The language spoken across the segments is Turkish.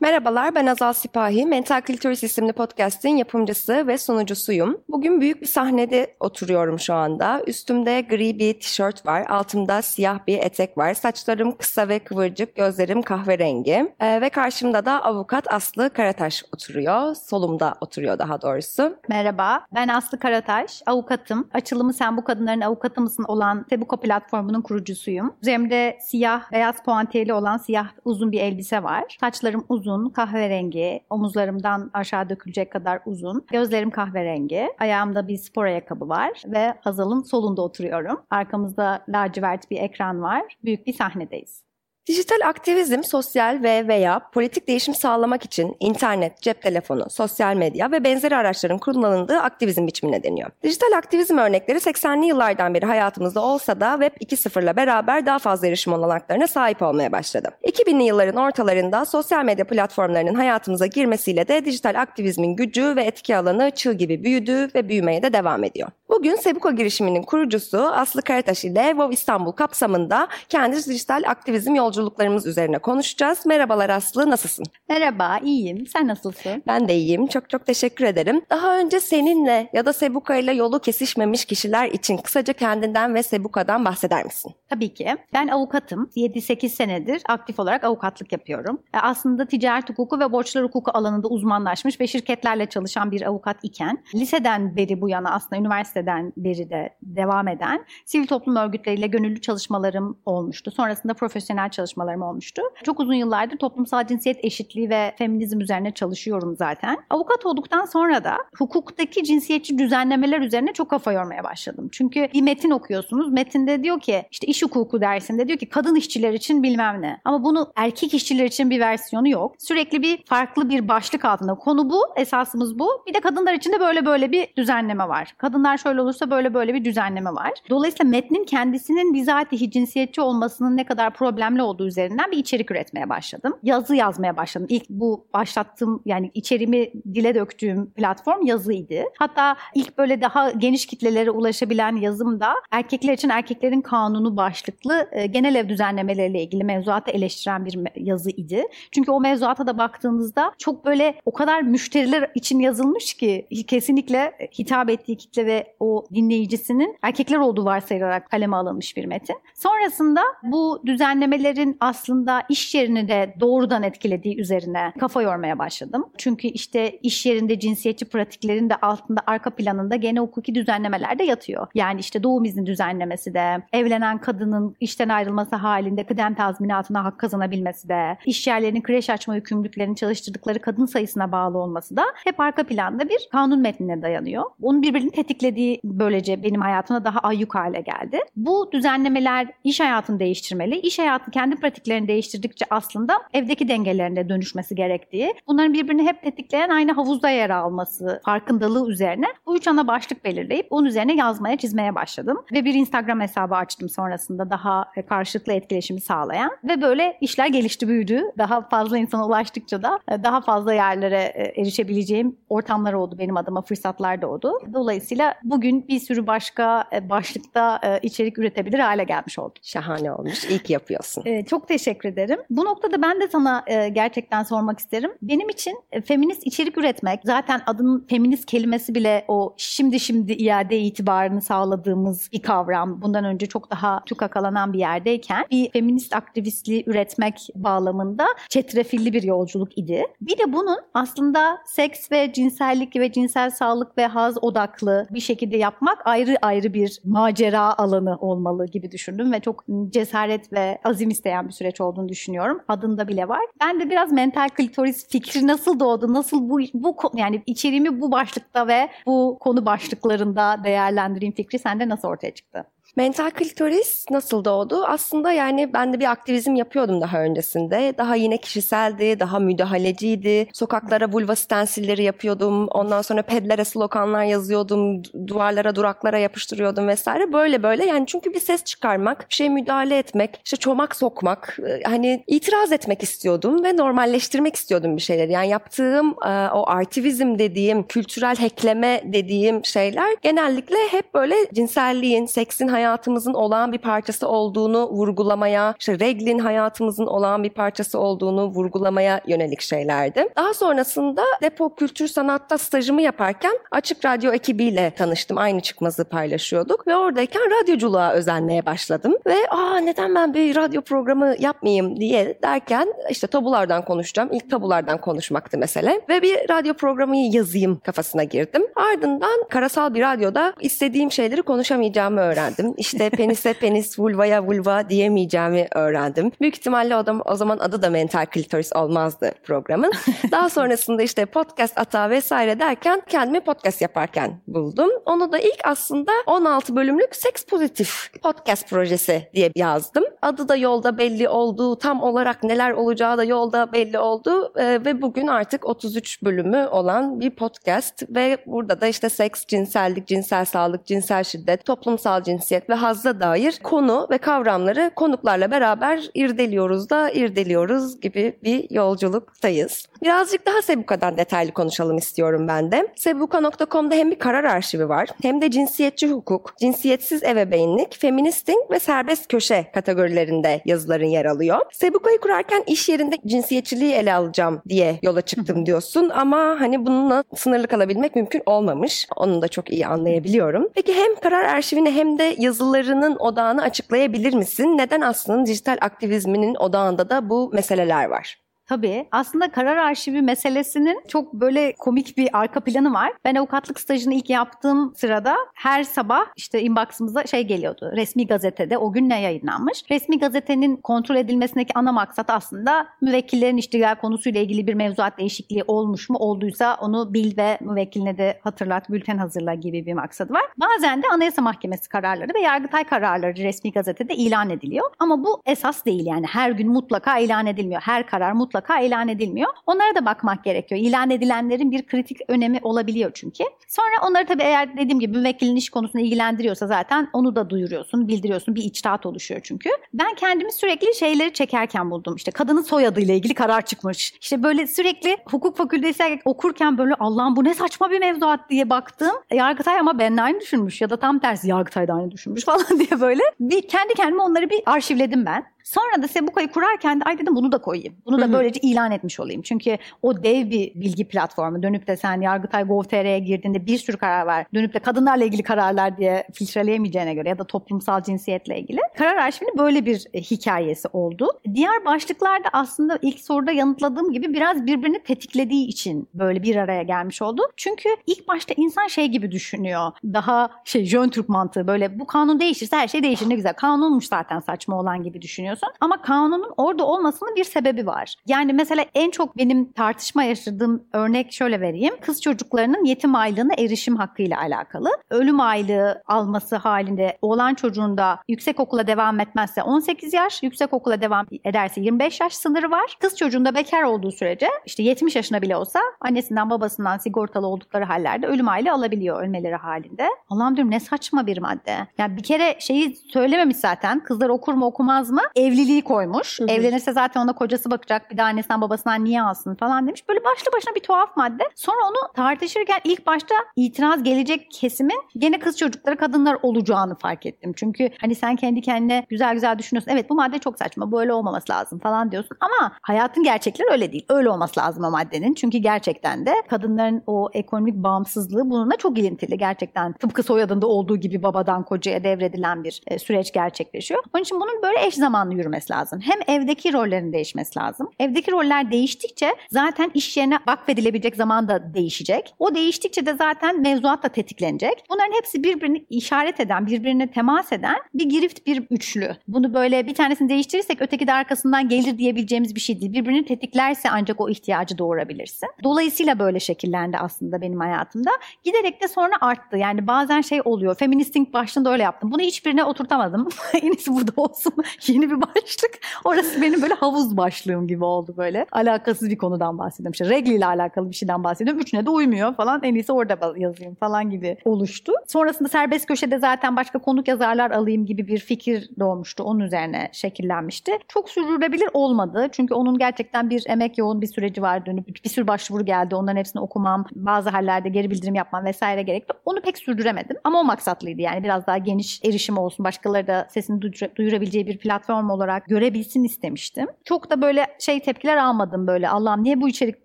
Merhabalar, ben Azal Sipahi. Mental Clitoris isimli podcast'in yapımcısı ve sunucusuyum. Bugün büyük bir sahnede oturuyorum şu anda. Üstümde gri bir tişört var, altımda siyah bir etek var. Saçlarım kısa ve kıvırcık, gözlerim kahverengi. Ee, ve karşımda da avukat Aslı Karataş oturuyor. Solumda oturuyor daha doğrusu. Merhaba, ben Aslı Karataş, avukatım. Açılımı Sen Bu Kadınların Avukatı mısın olan Tebuko platformunun kurucusuyum. Üzerimde siyah, beyaz puantiyeli olan siyah uzun bir elbise var. Saçlarım uzun uzun, kahverengi, omuzlarımdan aşağı dökülecek kadar uzun. Gözlerim kahverengi, ayağımda bir spor ayakkabı var ve Hazal'ın solunda oturuyorum. Arkamızda lacivert bir ekran var. Büyük bir sahnedeyiz. Dijital aktivizm sosyal ve veya politik değişim sağlamak için internet, cep telefonu, sosyal medya ve benzeri araçların kullanıldığı aktivizm biçimine deniyor. Dijital aktivizm örnekleri 80'li yıllardan beri hayatımızda olsa da Web 2.0 ile beraber daha fazla erişim olanaklarına sahip olmaya başladı. 2000'li yılların ortalarında sosyal medya platformlarının hayatımıza girmesiyle de dijital aktivizmin gücü ve etki alanı çığ gibi büyüdü ve büyümeye de devam ediyor. Bugün Sebuko girişiminin kurucusu Aslı Karataş ile WoW İstanbul kapsamında kendi dijital aktivizm yolculuklarımız üzerine konuşacağız. Merhabalar Aslı, nasılsın? Merhaba, iyiyim. Sen nasılsın? Ben de iyiyim. Çok çok teşekkür ederim. Daha önce seninle ya da Sebuka ile yolu kesişmemiş kişiler için kısaca kendinden ve Sebuka'dan bahseder misin? Tabii ki. Ben avukatım. 7-8 senedir aktif olarak avukatlık yapıyorum. E, aslında ticaret hukuku ve borçlar hukuku alanında uzmanlaşmış ve şirketlerle çalışan bir avukat iken liseden beri bu yana aslında üniversiteden beri de devam eden sivil toplum örgütleriyle gönüllü çalışmalarım olmuştu. Sonrasında profesyonel çalışmalarım olmuştu. Çok uzun yıllardır toplumsal cinsiyet eşitliği ve feminizm üzerine çalışıyorum zaten. Avukat olduktan sonra da hukuktaki cinsiyetçi düzenlemeler üzerine çok kafa yormaya başladım. Çünkü bir metin okuyorsunuz. Metinde diyor ki işte iş hukuku dersinde diyor ki kadın işçiler için bilmem ne. Ama bunu erkek işçiler için bir versiyonu yok. Sürekli bir farklı bir başlık altında. Konu bu, esasımız bu. Bir de kadınlar için de böyle böyle bir düzenleme var. Kadınlar şöyle olursa böyle böyle bir düzenleme var. Dolayısıyla metnin kendisinin bizatihi cinsiyetçi olmasının ne kadar problemli olduğu üzerinden bir içerik üretmeye başladım. Yazı yazmaya başladım. İlk bu başlattığım yani içerimi dile döktüğüm platform yazıydı. Hatta ilk böyle daha geniş kitlelere ulaşabilen yazım da erkekler için erkeklerin kanunu başlıklı e, genel ev düzenlemeleriyle ilgili mevzuatı eleştiren bir yazı idi. Çünkü o mevzuata da baktığınızda çok böyle o kadar müşteriler için yazılmış ki kesinlikle hitap ettiği kitle ve o dinleyicisinin erkekler olduğu varsayılarak kaleme alınmış bir metin. Sonrasında bu düzenlemelerin aslında iş yerini de doğrudan etkilediği üzerine kafa yormaya başladım. Çünkü işte iş yerinde cinsiyetçi pratiklerin de altında arka planında gene hukuki düzenlemeler de yatıyor. Yani işte doğum izni düzenlemesi de, evlenen kadının işten ayrılması halinde kıdem tazminatına hak kazanabilmesi de, iş yerlerinin kreş açma yükümlülüklerini çalıştırdıkları kadın sayısına bağlı olması da hep arka planda bir kanun metnine dayanıyor. Onun birbirini tetiklediği böylece benim hayatımda daha ayyuk hale geldi. Bu düzenlemeler iş hayatını değiştirmeli. İş hayatı kendi pratiklerini değiştirdikçe aslında evdeki dengelerinde dönüşmesi gerektiği, bunların birbirini hep tetikleyen aynı havuzda yer alması farkındalığı üzerine bu üç ana başlık belirleyip onun üzerine yazmaya, çizmeye başladım. Ve bir Instagram hesabı açtım sonrasında daha karşılıklı etkileşimi sağlayan. Ve böyle işler gelişti, büyüdü. Daha fazla insana ulaştıkça da daha fazla yerlere erişebileceğim ortamlar oldu benim adıma, fırsatlar da oldu. Dolayısıyla bugün bugün bir sürü başka e, başlıkta e, içerik üretebilir hale gelmiş oldum. Şahane olmuş. İyi ki yapıyorsun. Ee, çok teşekkür ederim. Bu noktada ben de sana e, gerçekten sormak isterim. Benim için e, feminist içerik üretmek, zaten adının feminist kelimesi bile o şimdi şimdi iade itibarını sağladığımız bir kavram. Bundan önce çok daha tukakalanan bir yerdeyken bir feminist aktivistliği üretmek bağlamında çetrefilli bir yolculuk idi. Bir de bunun aslında seks ve cinsellik ve cinsel sağlık ve haz odaklı bir şekilde yapmak ayrı ayrı bir macera alanı olmalı gibi düşündüm ve çok cesaret ve azim isteyen bir süreç olduğunu düşünüyorum. Adında bile var. Ben de biraz mental klitoris fikri nasıl doğdu? Nasıl bu bu yani içeriğimi bu başlıkta ve bu konu başlıklarında değerlendireyim fikri sende nasıl ortaya çıktı? Mental klitoris nasıl doğdu? Aslında yani ben de bir aktivizm yapıyordum daha öncesinde. Daha yine kişiseldi, daha müdahaleciydi. Sokaklara vulva stensilleri yapıyordum. Ondan sonra pedlere sloganlar yazıyordum. Duvarlara, duraklara yapıştırıyordum vesaire. Böyle böyle yani çünkü bir ses çıkarmak, bir şey müdahale etmek, işte çomak sokmak, e, hani itiraz etmek istiyordum ve normalleştirmek istiyordum bir şeyleri. Yani yaptığım e, o artivizm dediğim, kültürel hackleme dediğim şeyler genellikle hep böyle cinselliğin, seksin hayatımızın olağan bir parçası olduğunu vurgulamaya, işte reglin hayatımızın olağan bir parçası olduğunu vurgulamaya yönelik şeylerdi. Daha sonrasında Depo Kültür Sanat'ta stajımı yaparken Açık Radyo ekibiyle tanıştım. Aynı çıkmazı paylaşıyorduk ve oradayken radyoculuğa özenmeye başladım. Ve aa neden ben bir radyo programı yapmayayım diye derken işte tabulardan konuşacağım. İlk tabulardan konuşmaktı mesele. Ve bir radyo programı yazayım kafasına girdim. Ardından karasal bir radyoda istediğim şeyleri konuşamayacağımı öğrendim işte penise penis, vulvaya vulva diyemeyeceğimi öğrendim. Büyük ihtimalle o, da, o zaman adı da mental klitoris olmazdı programın. Daha sonrasında işte podcast ata vesaire derken kendimi podcast yaparken buldum. Onu da ilk aslında 16 bölümlük seks pozitif podcast projesi diye yazdım. Adı da yolda belli oldu. Tam olarak neler olacağı da yolda belli oldu. Ee, ve bugün artık 33 bölümü olan bir podcast ve burada da işte seks, cinsellik, cinsel sağlık, cinsel şiddet, toplumsal cinsiyet cinsiyet ve hazza dair konu ve kavramları konuklarla beraber irdeliyoruz da irdeliyoruz gibi bir yolculuktayız. Birazcık daha Sebuka'dan detaylı konuşalım istiyorum ben de. Sebuka.com'da hem bir karar arşivi var hem de cinsiyetçi hukuk, cinsiyetsiz ebeveynlik, feministing ve serbest köşe kategorilerinde yazıların yer alıyor. Sebuka'yı kurarken iş yerinde cinsiyetçiliği ele alacağım diye yola çıktım diyorsun ama hani bununla sınırlı kalabilmek mümkün olmamış. Onu da çok iyi anlayabiliyorum. Peki hem karar arşivini hem de yazılarının odağını açıklayabilir misin? Neden aslında dijital aktivizminin odağında da bu meseleler var? Tabii. Aslında karar arşivi meselesinin çok böyle komik bir arka planı var. Ben avukatlık stajını ilk yaptığım sırada her sabah işte inbox'ımıza şey geliyordu. Resmi gazetede o gün ne yayınlanmış? Resmi gazetenin kontrol edilmesindeki ana maksat aslında müvekkillerin iştigal konusuyla ilgili bir mevzuat değişikliği olmuş mu? Olduysa onu bil ve müvekkiline de hatırlat, bülten hazırla gibi bir maksadı var. Bazen de Anayasa Mahkemesi kararları ve Yargıtay kararları resmi gazetede ilan ediliyor. Ama bu esas değil yani her gün mutlaka ilan edilmiyor. Her karar mutlaka mutlaka ilan edilmiyor. Onlara da bakmak gerekiyor. İlan edilenlerin bir kritik önemi olabiliyor çünkü. Sonra onları tabii eğer dediğim gibi müvekkilin iş konusunu ilgilendiriyorsa zaten onu da duyuruyorsun, bildiriyorsun. Bir içtihat oluşuyor çünkü. Ben kendimi sürekli şeyleri çekerken buldum. İşte kadının soyadıyla ilgili karar çıkmış. İşte böyle sürekli hukuk fakültesi okurken böyle Allah'ım bu ne saçma bir mevzuat diye baktım. Yargıtay ama ben aynı düşünmüş ya da tam tersi Yargıtay da aynı düşünmüş falan diye böyle bir kendi kendime onları bir arşivledim ben. Sonra da Sebuka'yı kurarken de ay dedim bunu da koyayım. Bunu da böylece ilan etmiş olayım. Çünkü o dev bir bilgi platformu. Dönüp de sen Yargıtay Gov.tr'ye girdiğinde bir sürü karar var. Dönüp de kadınlarla ilgili kararlar diye filtreleyemeyeceğine göre ya da toplumsal cinsiyetle ilgili. Karar arşivinin böyle bir e, hikayesi oldu. Diğer başlıklarda aslında ilk soruda yanıtladığım gibi biraz birbirini tetiklediği için böyle bir araya gelmiş oldu. Çünkü ilk başta insan şey gibi düşünüyor. Daha şey Jön Türk mantığı böyle bu kanun değişirse her şey değişir ne güzel. Kanunmuş zaten saçma olan gibi düşünüyorsun düşünüyorsun. Ama kanunun orada olmasının bir sebebi var. Yani mesela en çok benim tartışma yaşadığım örnek şöyle vereyim. Kız çocuklarının yetim aylığına erişim hakkıyla alakalı. Ölüm aylığı alması halinde oğlan çocuğunda yüksek okula devam etmezse 18 yaş, yüksek okula devam ederse 25 yaş sınırı var. Kız çocuğunda bekar olduğu sürece işte 70 yaşına bile olsa annesinden babasından sigortalı oldukları hallerde ölüm aylığı alabiliyor ölmeleri halinde. Allah'ım diyorum ne saçma bir madde. Yani bir kere şeyi söylememiş zaten kızlar okur mu okumaz mı? Evliliği koymuş. Hı hı. Evlenirse zaten ona kocası bakacak. Bir de annesinden babasından niye alsın falan demiş. Böyle başlı başına bir tuhaf madde. Sonra onu tartışırken ilk başta itiraz gelecek kesimin gene kız çocukları kadınlar olacağını fark ettim. Çünkü hani sen kendi kendine güzel güzel düşünüyorsun. Evet bu madde çok saçma. Böyle olmaması lazım falan diyorsun. Ama hayatın gerçekleri öyle değil. Öyle olması lazım o maddenin. Çünkü gerçekten de kadınların o ekonomik bağımsızlığı bununla çok ilintili. Gerçekten tıpkı soyadında olduğu gibi babadan kocaya devredilen bir e, süreç gerçekleşiyor. Onun için bunun böyle eş zamanlı yürümesi lazım. Hem evdeki rollerin değişmesi lazım. Evdeki roller değiştikçe zaten iş yerine vakfedilebilecek zaman da değişecek. O değiştikçe de zaten mevzuat da tetiklenecek. Bunların hepsi birbirini işaret eden, birbirine temas eden bir girift, bir üçlü. Bunu böyle bir tanesini değiştirirsek öteki de arkasından gelir diyebileceğimiz bir şey değil. Birbirini tetiklerse ancak o ihtiyacı doğurabilirsin. Dolayısıyla böyle şekillendi aslında benim hayatımda. Giderek de sonra arttı. Yani bazen şey oluyor. Feministing başlığında öyle yaptım. Bunu hiçbirine oturtamadım. en iyisi burada olsun. Yeni bir başlık. Orası benim böyle havuz başlığım gibi oldu böyle. Alakasız bir konudan bahsediyorum. İşte regl ile alakalı bir şeyden bahsediyorum. Üçüne de uymuyor falan. En iyisi orada yazayım falan gibi oluştu. Sonrasında serbest köşede zaten başka konuk yazarlar alayım gibi bir fikir doğmuştu. Onun üzerine şekillenmişti. Çok sürdürülebilir olmadı. Çünkü onun gerçekten bir emek yoğun bir süreci var. Dönüp bir sürü başvuru geldi. Onların hepsini okumam, bazı hallerde geri bildirim yapmam vesaire gerekti. Onu pek sürdüremedim. Ama o maksatlıydı yani. Biraz daha geniş erişim olsun. Başkaları da sesini duyurabileceği bir platform olarak görebilsin istemiştim. Çok da böyle şey tepkiler almadım böyle. Allah'ım niye bu içerik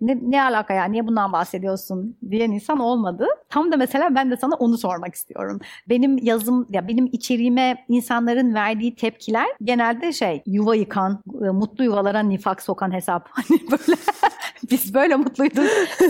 ne, ne alaka ya niye bundan bahsediyorsun diyen insan olmadı. Tam da mesela ben de sana onu sormak istiyorum. Benim yazım ya benim içeriğime insanların verdiği tepkiler genelde şey yuva yıkan, mutlu yuvalara nifak sokan hesap. Hani böyle biz böyle mutluyduk.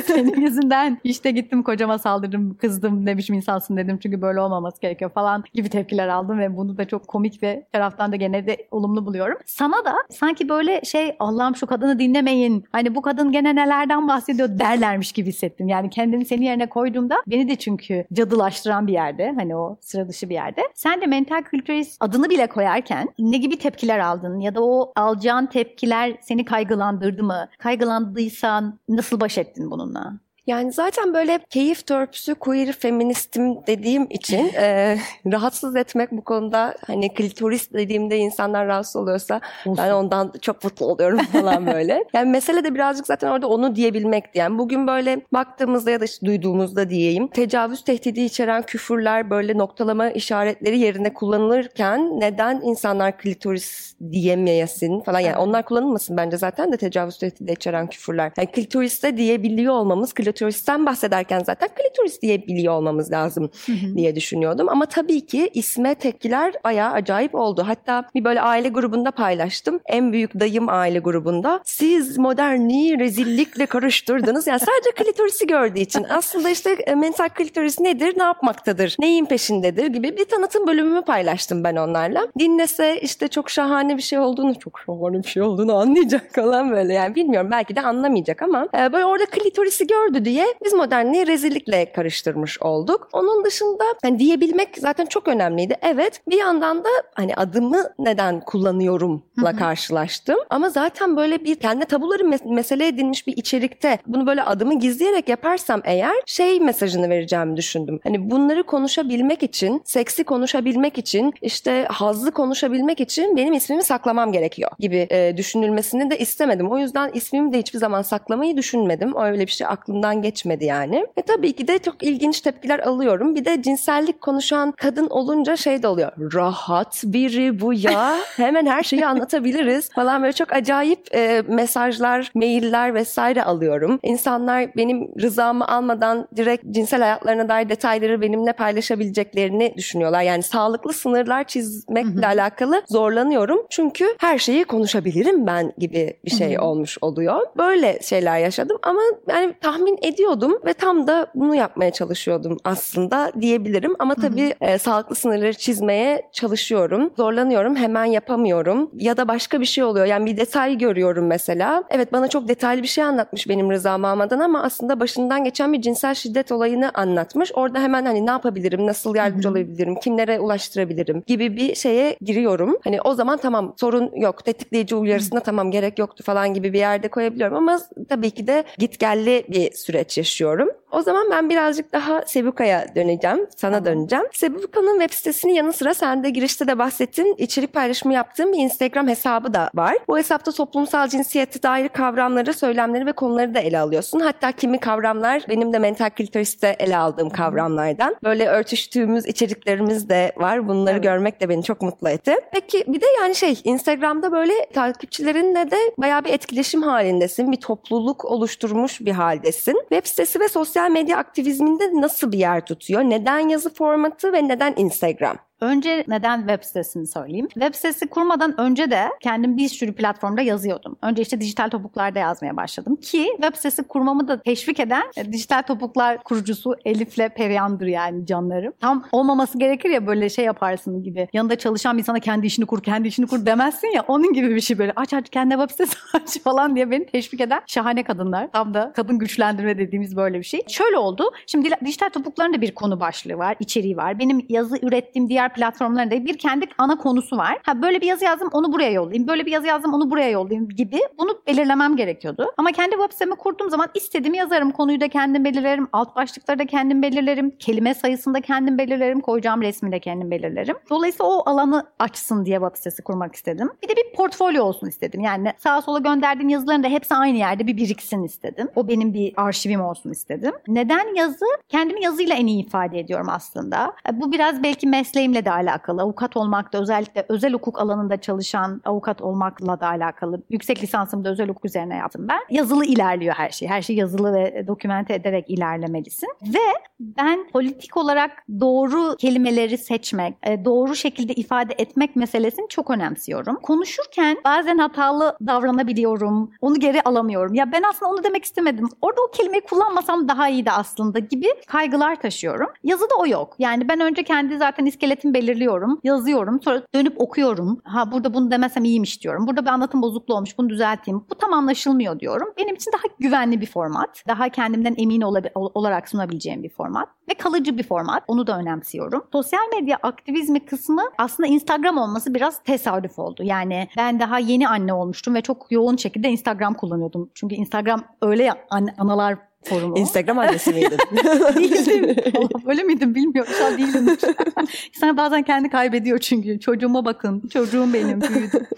Senin yüzünden işte gittim kocama saldırdım, kızdım ne biçim insansın dedim çünkü böyle olmaması gerekiyor falan gibi tepkiler aldım ve bunu da çok komik ve taraftan da gene de olumlu buluyorum. Sana da sanki böyle şey Allah'ım şu kadını dinlemeyin. Hani bu kadın gene nelerden bahsediyor derlermiş gibi hissettim. Yani kendimi senin yerine koyduğumda beni de çünkü cadılaştıran bir yerde. Hani o sıra dışı bir yerde. Sen de mental kültürist adını bile koyarken ne gibi tepkiler aldın? Ya da o alacağın tepkiler seni kaygılandırdı mı? Kaygılandıysan nasıl baş ettin bununla? Yani zaten böyle keyif törpüsü queer feministim dediğim için e, rahatsız etmek bu konuda hani klitoris dediğimde insanlar rahatsız oluyorsa Olsun. ben ondan çok mutlu oluyorum falan böyle. yani mesele de birazcık zaten orada onu diyebilmekti. Yani bugün böyle baktığımızda ya da işte duyduğumuzda diyeyim tecavüz tehdidi içeren küfürler böyle noktalama işaretleri yerine kullanılırken neden insanlar klitoris diyemeyesin falan yani onlar kullanılmasın bence zaten de tecavüz tehdidi içeren küfürler. Yani klitoris de diyebiliyor olmamız klitoris klitoristen bahsederken zaten klitoris diye biliyor olmamız lazım diye düşünüyordum. Ama tabii ki isme tepkiler bayağı acayip oldu. Hatta bir böyle aile grubunda paylaştım. En büyük dayım aile grubunda. Siz modernliği rezillikle karıştırdınız. Yani sadece klitorisi gördüğü için. Aslında işte e, mental klitoris nedir, ne yapmaktadır, neyin peşindedir gibi bir tanıtım bölümümü paylaştım ben onlarla. Dinlese işte çok şahane bir şey olduğunu, çok şahane bir şey olduğunu anlayacak falan böyle. Yani bilmiyorum belki de anlamayacak ama e, böyle orada klitorisi gördü diye biz modernliği rezillikle karıştırmış olduk. Onun dışında hani diyebilmek zaten çok önemliydi. Evet bir yandan da hani adımı neden kullanıyorumla karşılaştım. Ama zaten böyle bir kendi tabuları mes- mesele edilmiş bir içerikte bunu böyle adımı gizleyerek yaparsam eğer şey mesajını vereceğimi düşündüm. Hani bunları konuşabilmek için, seksi konuşabilmek için, işte hazlı konuşabilmek için benim ismimi saklamam gerekiyor gibi e, düşünülmesini de istemedim. O yüzden ismimi de hiçbir zaman saklamayı düşünmedim. Öyle bir şey aklımdan aklımdan geçmedi yani. Ve tabii ki de çok ilginç tepkiler alıyorum. Bir de cinsellik konuşan kadın olunca şey de oluyor. Rahat biri bu ya. Hemen her şeyi anlatabiliriz falan böyle çok acayip e, mesajlar, mailler vesaire alıyorum. İnsanlar benim rızamı almadan direkt cinsel hayatlarına dair detayları benimle paylaşabileceklerini düşünüyorlar. Yani sağlıklı sınırlar çizmekle alakalı zorlanıyorum. Çünkü her şeyi konuşabilirim ben gibi bir şey olmuş oluyor. Böyle şeyler yaşadım ama yani tahmin ediyordum ve tam da bunu yapmaya çalışıyordum aslında diyebilirim. Ama tabii e, sağlıklı sınırları çizmeye çalışıyorum. Zorlanıyorum, hemen yapamıyorum. Ya da başka bir şey oluyor. Yani bir detay görüyorum mesela. Evet bana çok detaylı bir şey anlatmış benim rızamı almadan ama aslında başından geçen bir cinsel şiddet olayını anlatmış. Orada hemen hani ne yapabilirim, nasıl yardımcı olabilirim, kimlere ulaştırabilirim gibi bir şeye giriyorum. Hani o zaman tamam sorun yok. Tetikleyici uyarısına tamam gerek yoktu falan gibi bir yerde koyabiliyorum ama tabii ki de gitgelli bir süreç yaşıyorum. O zaman ben birazcık daha Sebuka'ya döneceğim. Sana döneceğim. Sebuka'nın web sitesinin yanı sıra sen de girişte de bahsettin. içerik paylaşımı yaptığım bir Instagram hesabı da var. Bu hesapta toplumsal cinsiyete dair kavramları, söylemleri ve konuları da ele alıyorsun. Hatta kimi kavramlar benim de mental klitoriste ele aldığım kavramlardan. Böyle örtüştüğümüz içeriklerimiz de var. Bunları evet. görmek de beni çok mutlu etti. Peki bir de yani şey Instagram'da böyle takipçilerinle de bayağı bir etkileşim halindesin. Bir topluluk oluşturmuş bir haldesin. Web sitesi ve sosyal medya aktivizminde nasıl bir yer tutuyor? Neden yazı formatı ve neden Instagram? Önce neden web sitesini söyleyeyim. Web sitesi kurmadan önce de kendim bir sürü platformda yazıyordum. Önce işte dijital topuklarda yazmaya başladım. Ki web sitesi kurmamı da teşvik eden e, dijital topuklar kurucusu Elif'le Perihan'dır yani canlarım. Tam olmaması gerekir ya böyle şey yaparsın gibi. Yanında çalışan bir sana kendi işini kur, kendi işini kur demezsin ya. Onun gibi bir şey böyle. Aç aç kendi web sitesi aç falan diye beni teşvik eden şahane kadınlar. Tam da kadın güçlendirme dediğimiz böyle bir şey. Şöyle oldu. Şimdi dijital topukların da bir konu başlığı var, içeriği var. Benim yazı ürettiğim diğer diğer platformlarında bir kendi ana konusu var. Ha böyle bir yazı yazdım onu buraya yollayayım. Böyle bir yazı yazdım onu buraya yollayayım gibi bunu belirlemem gerekiyordu. Ama kendi web sitemi kurduğum zaman istediğimi yazarım. Konuyu da kendim belirlerim. Alt başlıkları da kendim belirlerim. Kelime sayısını da kendim belirlerim. Koyacağım resmi de kendim belirlerim. Dolayısıyla o alanı açsın diye web sitesi kurmak istedim. Bir de bir portfolyo olsun istedim. Yani sağa sola gönderdiğim yazıların da hepsi aynı yerde bir biriksin istedim. O benim bir arşivim olsun istedim. Neden yazı? Kendimi yazıyla en iyi ifade ediyorum aslında. Bu biraz belki mesleğimle mesleğimle de alakalı. Avukat olmak da özellikle özel hukuk alanında çalışan avukat olmakla da alakalı. Yüksek lisansımı da özel hukuk üzerine yaptım ben. Yazılı ilerliyor her şey. Her şey yazılı ve dokümente ederek ilerlemelisin. Ve ben politik olarak doğru kelimeleri seçmek, e, doğru şekilde ifade etmek meselesini çok önemsiyorum. Konuşurken bazen hatalı davranabiliyorum. Onu geri alamıyorum. Ya ben aslında onu demek istemedim. Orada o kelimeyi kullanmasam daha iyiydi aslında gibi kaygılar taşıyorum. Yazıda o yok. Yani ben önce kendi zaten iskeletim metin belirliyorum, yazıyorum. Sonra dönüp okuyorum. Ha burada bunu demesem iyiymiş diyorum. Burada bir anlatım bozukluğu olmuş, bunu düzelteyim. Bu tam anlaşılmıyor diyorum. Benim için daha güvenli bir format. Daha kendimden emin olarak sunabileceğim bir format. Ve kalıcı bir format. Onu da önemsiyorum. Sosyal medya aktivizmi kısmı aslında Instagram olması biraz tesadüf oldu. Yani ben daha yeni anne olmuştum ve çok yoğun şekilde Instagram kullanıyordum. Çünkü Instagram öyle an- analar forumu. Instagram annesi miydin? değildim. Öyle miydim bilmiyorum. Şu an değilim. İnsan bazen kendi kaybediyor çünkü. Çocuğuma bakın. Çocuğum benim büyüdü.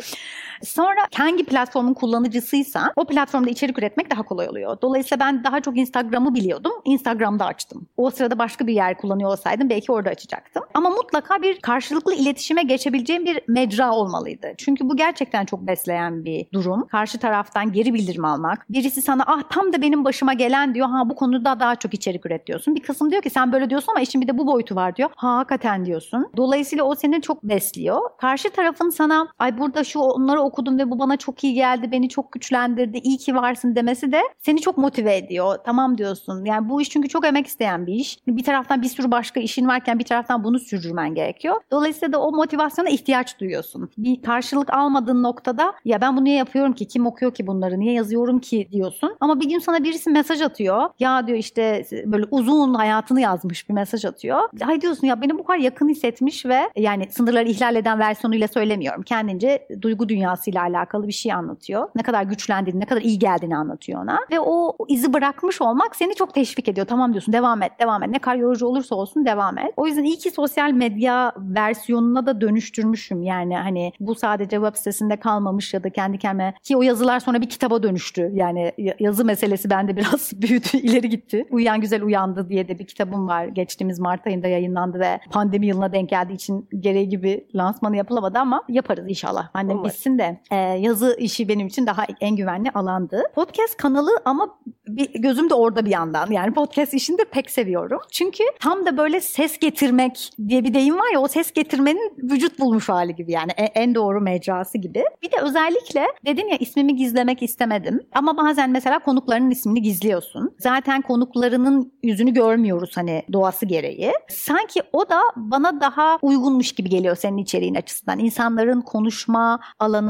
Sonra hangi platformun kullanıcısıysa o platformda içerik üretmek daha kolay oluyor. Dolayısıyla ben daha çok Instagram'ı biliyordum. Instagram'da açtım. O sırada başka bir yer kullanıyor olsaydım belki orada açacaktım. Ama mutlaka bir karşılıklı iletişime geçebileceğim bir mecra olmalıydı. Çünkü bu gerçekten çok besleyen bir durum. Karşı taraftan geri bildirim almak. Birisi sana ah tam da benim başıma gelen diyor. Ha bu konuda daha çok içerik üret diyorsun. Bir kısım diyor ki sen böyle diyorsun ama işin bir de bu boyutu var diyor. Ha hakikaten diyorsun. Dolayısıyla o seni çok besliyor. Karşı tarafın sana ay burada şu onları okudum ve bu bana çok iyi geldi, beni çok güçlendirdi, iyi ki varsın demesi de seni çok motive ediyor. Tamam diyorsun. Yani bu iş çünkü çok emek isteyen bir iş. Bir taraftan bir sürü başka işin varken bir taraftan bunu sürdürmen gerekiyor. Dolayısıyla da o motivasyona ihtiyaç duyuyorsun. Bir karşılık almadığın noktada ya ben bunu niye yapıyorum ki? Kim okuyor ki bunları? Niye yazıyorum ki diyorsun. Ama bir gün sana birisi mesaj atıyor. Ya diyor işte böyle uzun hayatını yazmış bir mesaj atıyor. Ay diyorsun ya beni bu kadar yakın hissetmiş ve yani sınırları ihlal eden versiyonuyla söylemiyorum. Kendince duygu dünyası dünyasıyla alakalı bir şey anlatıyor. Ne kadar güçlendiğini, ne kadar iyi geldiğini anlatıyor ona. Ve o izi bırakmış olmak seni çok teşvik ediyor. Tamam diyorsun devam et, devam et. Ne kadar yorucu olursa olsun devam et. O yüzden iyi ki sosyal medya versiyonuna da dönüştürmüşüm. Yani hani bu sadece web sitesinde kalmamış ya da kendi kendime ki o yazılar sonra bir kitaba dönüştü. Yani yazı meselesi bende biraz büyüdü, ileri gitti. Uyuyan Güzel Uyandı diye de bir kitabım var. Geçtiğimiz Mart ayında yayınlandı ve pandemi yılına denk geldiği için gereği gibi lansmanı yapılamadı ama yaparız inşallah. Annem bitsin de e, yazı işi benim için daha en güvenli alandı. Podcast kanalı ama bir, gözüm de orada bir yandan. Yani podcast işini de pek seviyorum. Çünkü tam da böyle ses getirmek diye bir deyim var ya o ses getirmenin vücut bulmuş hali gibi yani en doğru mecrası gibi. Bir de özellikle dedin ya ismimi gizlemek istemedim. Ama bazen mesela konuklarının ismini gizliyorsun. Zaten konuklarının yüzünü görmüyoruz hani doğası gereği. Sanki o da bana daha uygunmuş gibi geliyor senin içeriğin açısından. İnsanların konuşma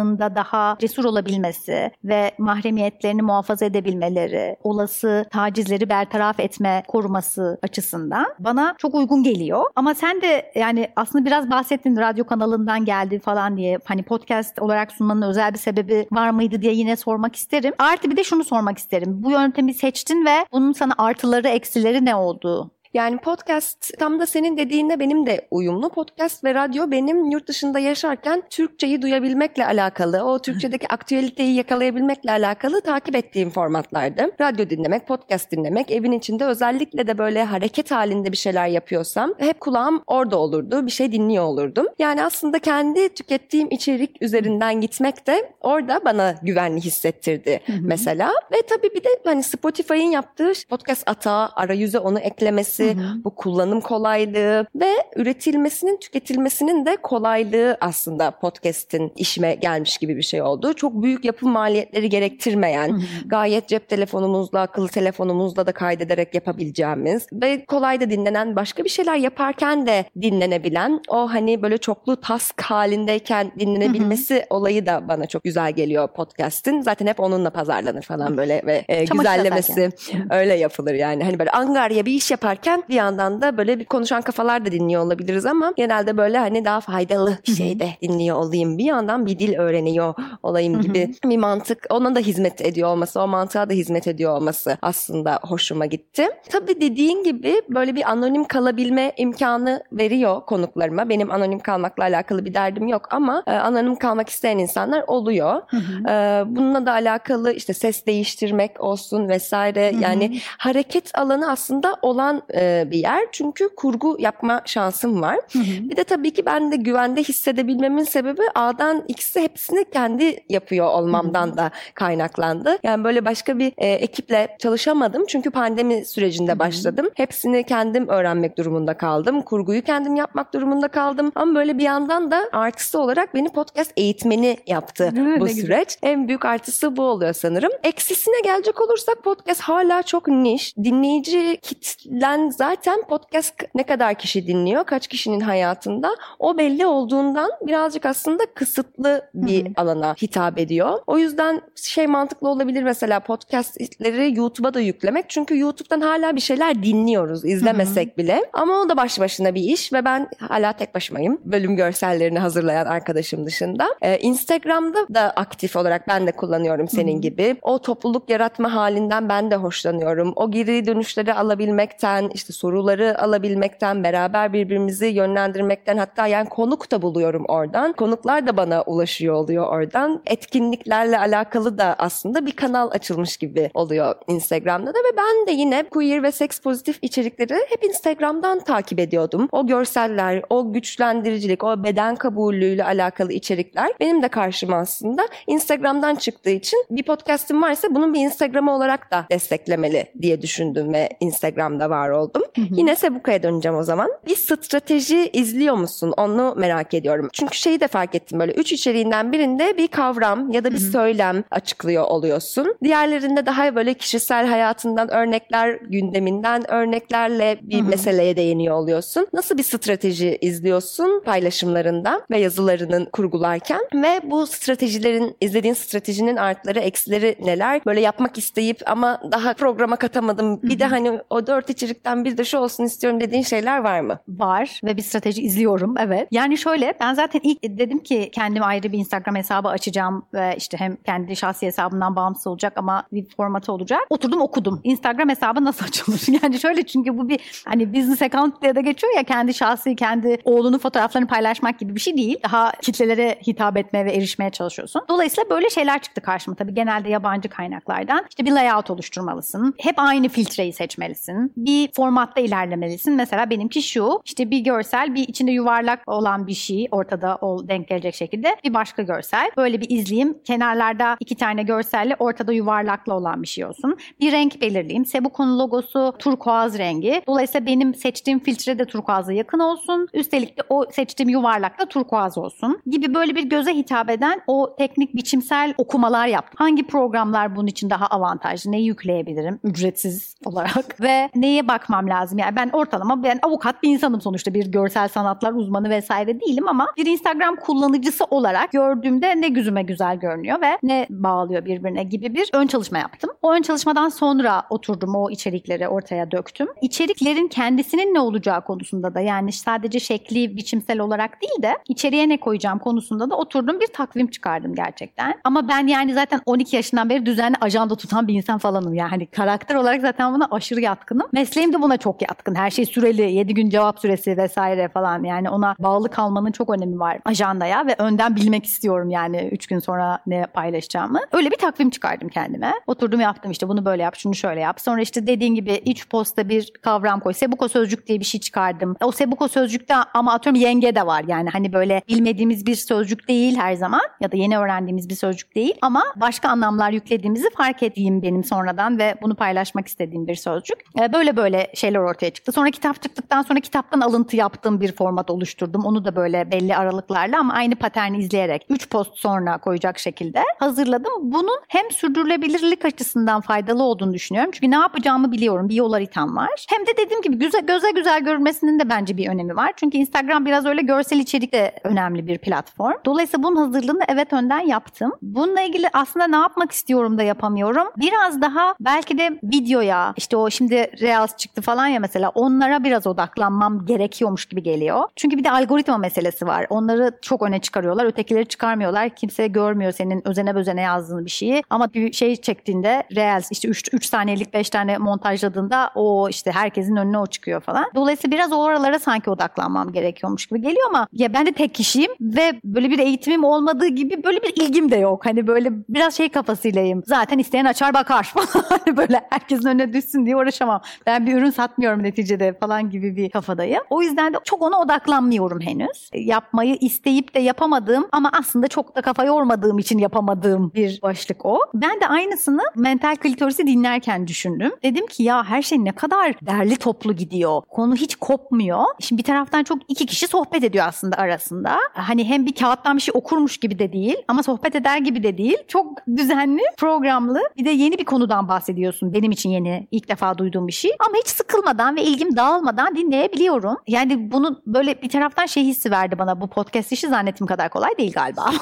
alanında daha cesur olabilmesi ve mahremiyetlerini muhafaza edebilmeleri, olası tacizleri bertaraf etme koruması açısından bana çok uygun geliyor. Ama sen de yani aslında biraz bahsettin radyo kanalından geldi falan diye hani podcast olarak sunmanın özel bir sebebi var mıydı diye yine sormak isterim. Artı bir de şunu sormak isterim. Bu yöntemi seçtin ve bunun sana artıları eksileri ne oldu? Yani podcast tam da senin dediğinle benim de uyumlu. Podcast ve radyo benim yurt dışında yaşarken Türkçeyi duyabilmekle alakalı, o Türkçedeki aktüeliteyi yakalayabilmekle alakalı takip ettiğim formatlardı. Radyo dinlemek, podcast dinlemek, evin içinde özellikle de böyle hareket halinde bir şeyler yapıyorsam hep kulağım orada olurdu. Bir şey dinliyor olurdum. Yani aslında kendi tükettiğim içerik üzerinden gitmek de orada bana güvenli hissettirdi mesela. Ve tabii bir de hani Spotify'ın yaptığı podcast atağı, arayüze onu eklemesi, bu kullanım kolaylığı ve üretilmesinin, tüketilmesinin de kolaylığı aslında podcast'in işime gelmiş gibi bir şey oldu. Çok büyük yapım maliyetleri gerektirmeyen, gayet cep telefonumuzla, akıllı telefonumuzla da kaydederek yapabileceğimiz ve kolay da dinlenen, başka bir şeyler yaparken de dinlenebilen, o hani böyle çoklu task halindeyken dinlenebilmesi olayı da bana çok güzel geliyor podcast'in. Zaten hep onunla pazarlanır falan böyle ve e, güzellemesi öyle yapılır yani. Hani böyle angarya bir iş yaparken bir yandan da böyle bir konuşan kafalar da dinliyor olabiliriz ama genelde böyle hani daha faydalı bir şey de dinliyor olayım. Bir yandan bir dil öğreniyor olayım gibi bir mantık ona da hizmet ediyor olması, o mantığa da hizmet ediyor olması aslında hoşuma gitti. Tabii dediğin gibi böyle bir anonim kalabilme imkanı veriyor konuklarıma. Benim anonim kalmakla alakalı bir derdim yok ama e, anonim kalmak isteyen insanlar oluyor. E, bununla da alakalı işte ses değiştirmek olsun vesaire yani hareket alanı aslında olan e, bir yer. Çünkü kurgu yapma şansım var. Bir de tabii ki ben de güvende hissedebilmemin sebebi A'dan X'e hepsini kendi yapıyor olmamdan da kaynaklandı. Yani böyle başka bir e, ekiple çalışamadım. Çünkü pandemi sürecinde başladım. Hepsini kendim öğrenmek durumunda kaldım. Kurguyu kendim yapmak durumunda kaldım. Ama böyle bir yandan da artısı olarak beni podcast eğitmeni yaptı mi? bu Ne güzel. süreç. En büyük artısı bu oluyor sanırım. Eksisine gelecek olursak podcast hala çok niş. Dinleyici kitlen zaten podcast ne kadar kişi dinliyor, kaç kişinin hayatında o belli olduğundan birazcık aslında kısıtlı bir alana hitap ediyor. O yüzden şey mantıklı olabilir mesela podcastleri YouTube'a da yüklemek. Çünkü YouTube'dan hala bir şeyler dinliyoruz izlemesek bile. Ama o da baş başına bir iş ve ben hala tek başımayım. Bölüm görsellerini hazırlayan arkadaşım dışında. Ee, Instagram'da da aktif olarak ben de kullanıyorum senin gibi. O topluluk yaratma halinden ben de hoşlanıyorum. O geri dönüşleri alabilmekten, işte soruları alabilmekten, beraber birbirimizi yönlendirmekten hatta yani konuk da buluyorum oradan. Konuklar da bana ulaşıyor oluyor oradan. Etkinliklerle alakalı da aslında bir kanal açılmış gibi oluyor Instagram'da da ve ben de yine queer ve seks pozitif içerikleri hep Instagram'dan takip ediyordum. O görseller, o güçlendiricilik, o beden kabulüyle alakalı içerikler benim de karşıma aslında Instagram'dan çıktığı için bir podcast'im varsa bunun bir Instagram'ı olarak da desteklemeli diye düşündüm ve Instagram'da var oldum. Yine Sebuka'ya döneceğim o zaman. Bir strateji izliyor musun? Onu merak ediyorum. Çünkü şeyi de fark ettim böyle üç içeriğinden birinde bir kavram ya da bir söylem açıklıyor oluyorsun. Diğerlerinde daha böyle kişisel hayatından örnekler, gündeminden örneklerle bir meseleye değiniyor oluyorsun. Nasıl bir strateji izliyorsun paylaşımlarında ve yazılarının kurgularken ve bu stratejilerin, izlediğin stratejinin artları, eksileri neler? Böyle yapmak isteyip ama daha programa katamadım. Bir de hani o dört içerikten bir de şu olsun istiyorum dediğin şeyler var mı? Var ve bir strateji izliyorum evet. Yani şöyle ben zaten ilk dedim ki kendime ayrı bir Instagram hesabı açacağım ve işte hem kendi şahsi hesabımdan bağımsız olacak ama bir formatı olacak. Oturdum okudum. Instagram hesabı nasıl açılır? Yani şöyle çünkü bu bir hani business account diye de geçiyor ya kendi şahsi kendi oğlunun fotoğraflarını paylaşmak gibi bir şey değil. Daha kitlelere hitap etmeye ve erişmeye çalışıyorsun. Dolayısıyla böyle şeyler çıktı karşıma tabii genelde yabancı kaynaklardan. İşte bir layout oluşturmalısın. Hep aynı filtreyi seçmelisin. Bir formatta ilerlemelisin. Mesela benimki şu. işte bir görsel, bir içinde yuvarlak olan bir şey ortada ol, denk gelecek şekilde. Bir başka görsel. Böyle bir izleyeyim. Kenarlarda iki tane görselle ortada yuvarlakla olan bir şey olsun. Bir renk belirleyeyim. Sebuko'nun logosu turkuaz rengi. Dolayısıyla benim seçtiğim filtre de turkuaza yakın olsun. Üstelik de o seçtiğim yuvarlak da turkuaz olsun. Gibi böyle bir göze hitap eden o teknik biçimsel okumalar yaptım. Hangi programlar bunun için daha avantajlı? Neyi yükleyebilirim ücretsiz olarak? Ve neye bakmam bakmam lazım. Yani ben ortalama ben avukat bir insanım sonuçta bir görsel sanatlar uzmanı vesaire değilim ama bir Instagram kullanıcısı olarak gördüğümde ne gözüme güzel görünüyor ve ne bağlıyor birbirine gibi bir ön çalışma yaptım. O ön çalışmadan sonra oturdum o içerikleri ortaya döktüm. İçeriklerin kendisinin ne olacağı konusunda da yani sadece şekli biçimsel olarak değil de içeriye ne koyacağım konusunda da oturdum bir takvim çıkardım gerçekten. Ama ben yani zaten 12 yaşından beri düzenli ajanda tutan bir insan falanım. Yani karakter olarak zaten buna aşırı yatkınım. Mesleğim de buna çok yatkın. Her şey süreli, 7 gün cevap süresi vesaire falan. Yani ona bağlı kalmanın çok önemi var ajandaya ve önden bilmek istiyorum yani 3 gün sonra ne paylaşacağımı. Öyle bir takvim çıkardım kendime. Oturdum yaptım işte bunu böyle yap, şunu şöyle yap. Sonra işte dediğin gibi iç posta bir kavram koy. Sebuko sözcük diye bir şey çıkardım. O Sebuko sözcükte ama atıyorum yenge de var. Yani hani böyle bilmediğimiz bir sözcük değil her zaman ya da yeni öğrendiğimiz bir sözcük değil ama başka anlamlar yüklediğimizi fark edeyim benim sonradan ve bunu paylaşmak istediğim bir sözcük. Ee, böyle şeyler ortaya çıktı. Sonra kitap çıktıktan sonra kitaptan alıntı yaptığım bir format oluşturdum. Onu da böyle belli aralıklarla ama aynı paterni izleyerek 3 post sonra koyacak şekilde hazırladım. Bunun hem sürdürülebilirlik açısından faydalı olduğunu düşünüyorum. Çünkü ne yapacağımı biliyorum. Bir yol haritam var. Hem de dediğim gibi güzel, göze güzel görünmesinin de bence bir önemi var. Çünkü Instagram biraz öyle görsel içerik de önemli bir platform. Dolayısıyla bunun hazırlığını evet önden yaptım. Bununla ilgili aslında ne yapmak istiyorum da yapamıyorum. Biraz daha belki de videoya işte o şimdi Reels çıktı falan ya mesela onlara biraz odaklanmam gerekiyormuş gibi geliyor. Çünkü bir de algoritma meselesi var. Onları çok öne çıkarıyorlar. Ötekileri çıkarmıyorlar. Kimse görmüyor senin özene bözene yazdığın bir şeyi. Ama bir şey çektiğinde Reels işte 3, 3 saniyelik 5 tane montajladığında o işte herkesin önüne o çıkıyor falan. Dolayısıyla biraz oralara sanki odaklanmam gerekiyormuş gibi geliyor ama ya ben de tek kişiyim ve böyle bir eğitimim olmadığı gibi böyle bir ilgim de yok. Hani böyle biraz şey kafasıylayım. Zaten isteyen açar bakar falan. Hani böyle herkesin önüne düşsün diye uğraşamam. Ben bir ürün satmıyorum neticede falan gibi bir kafadayım. O yüzden de çok ona odaklanmıyorum henüz. Yapmayı isteyip de yapamadığım ama aslında çok da kafa yormadığım için yapamadığım bir başlık o. Ben de aynısını mental klitorisi dinlerken düşündüm. Dedim ki ya her şey ne kadar derli toplu gidiyor. Konu hiç kopmuyor. Şimdi bir taraftan çok iki kişi sohbet ediyor aslında arasında. Hani hem bir kağıttan bir şey okurmuş gibi de değil ama sohbet eder gibi de değil. Çok düzenli, programlı. Bir de yeni bir konudan bahsediyorsun. Benim için yeni, ilk defa duyduğum bir şey. Ama hiç sıkılmadan ve ilgim dağılmadan dinleyebiliyorum. Yani bunu böyle bir taraftan şey hissi verdi bana. Bu podcast işi zannettiğim kadar kolay değil galiba.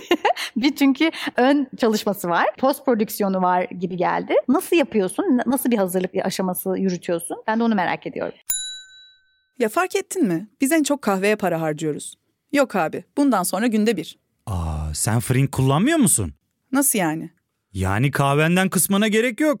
bir çünkü ön çalışması var. Post prodüksiyonu var gibi geldi. Nasıl yapıyorsun? Nasıl bir hazırlık aşaması yürütüyorsun? Ben de onu merak ediyorum. Ya fark ettin mi? Biz en çok kahveye para harcıyoruz. Yok abi, bundan sonra günde bir. Aa, sen Frink kullanmıyor musun? Nasıl yani? Yani kahvenden kısmına gerek yok.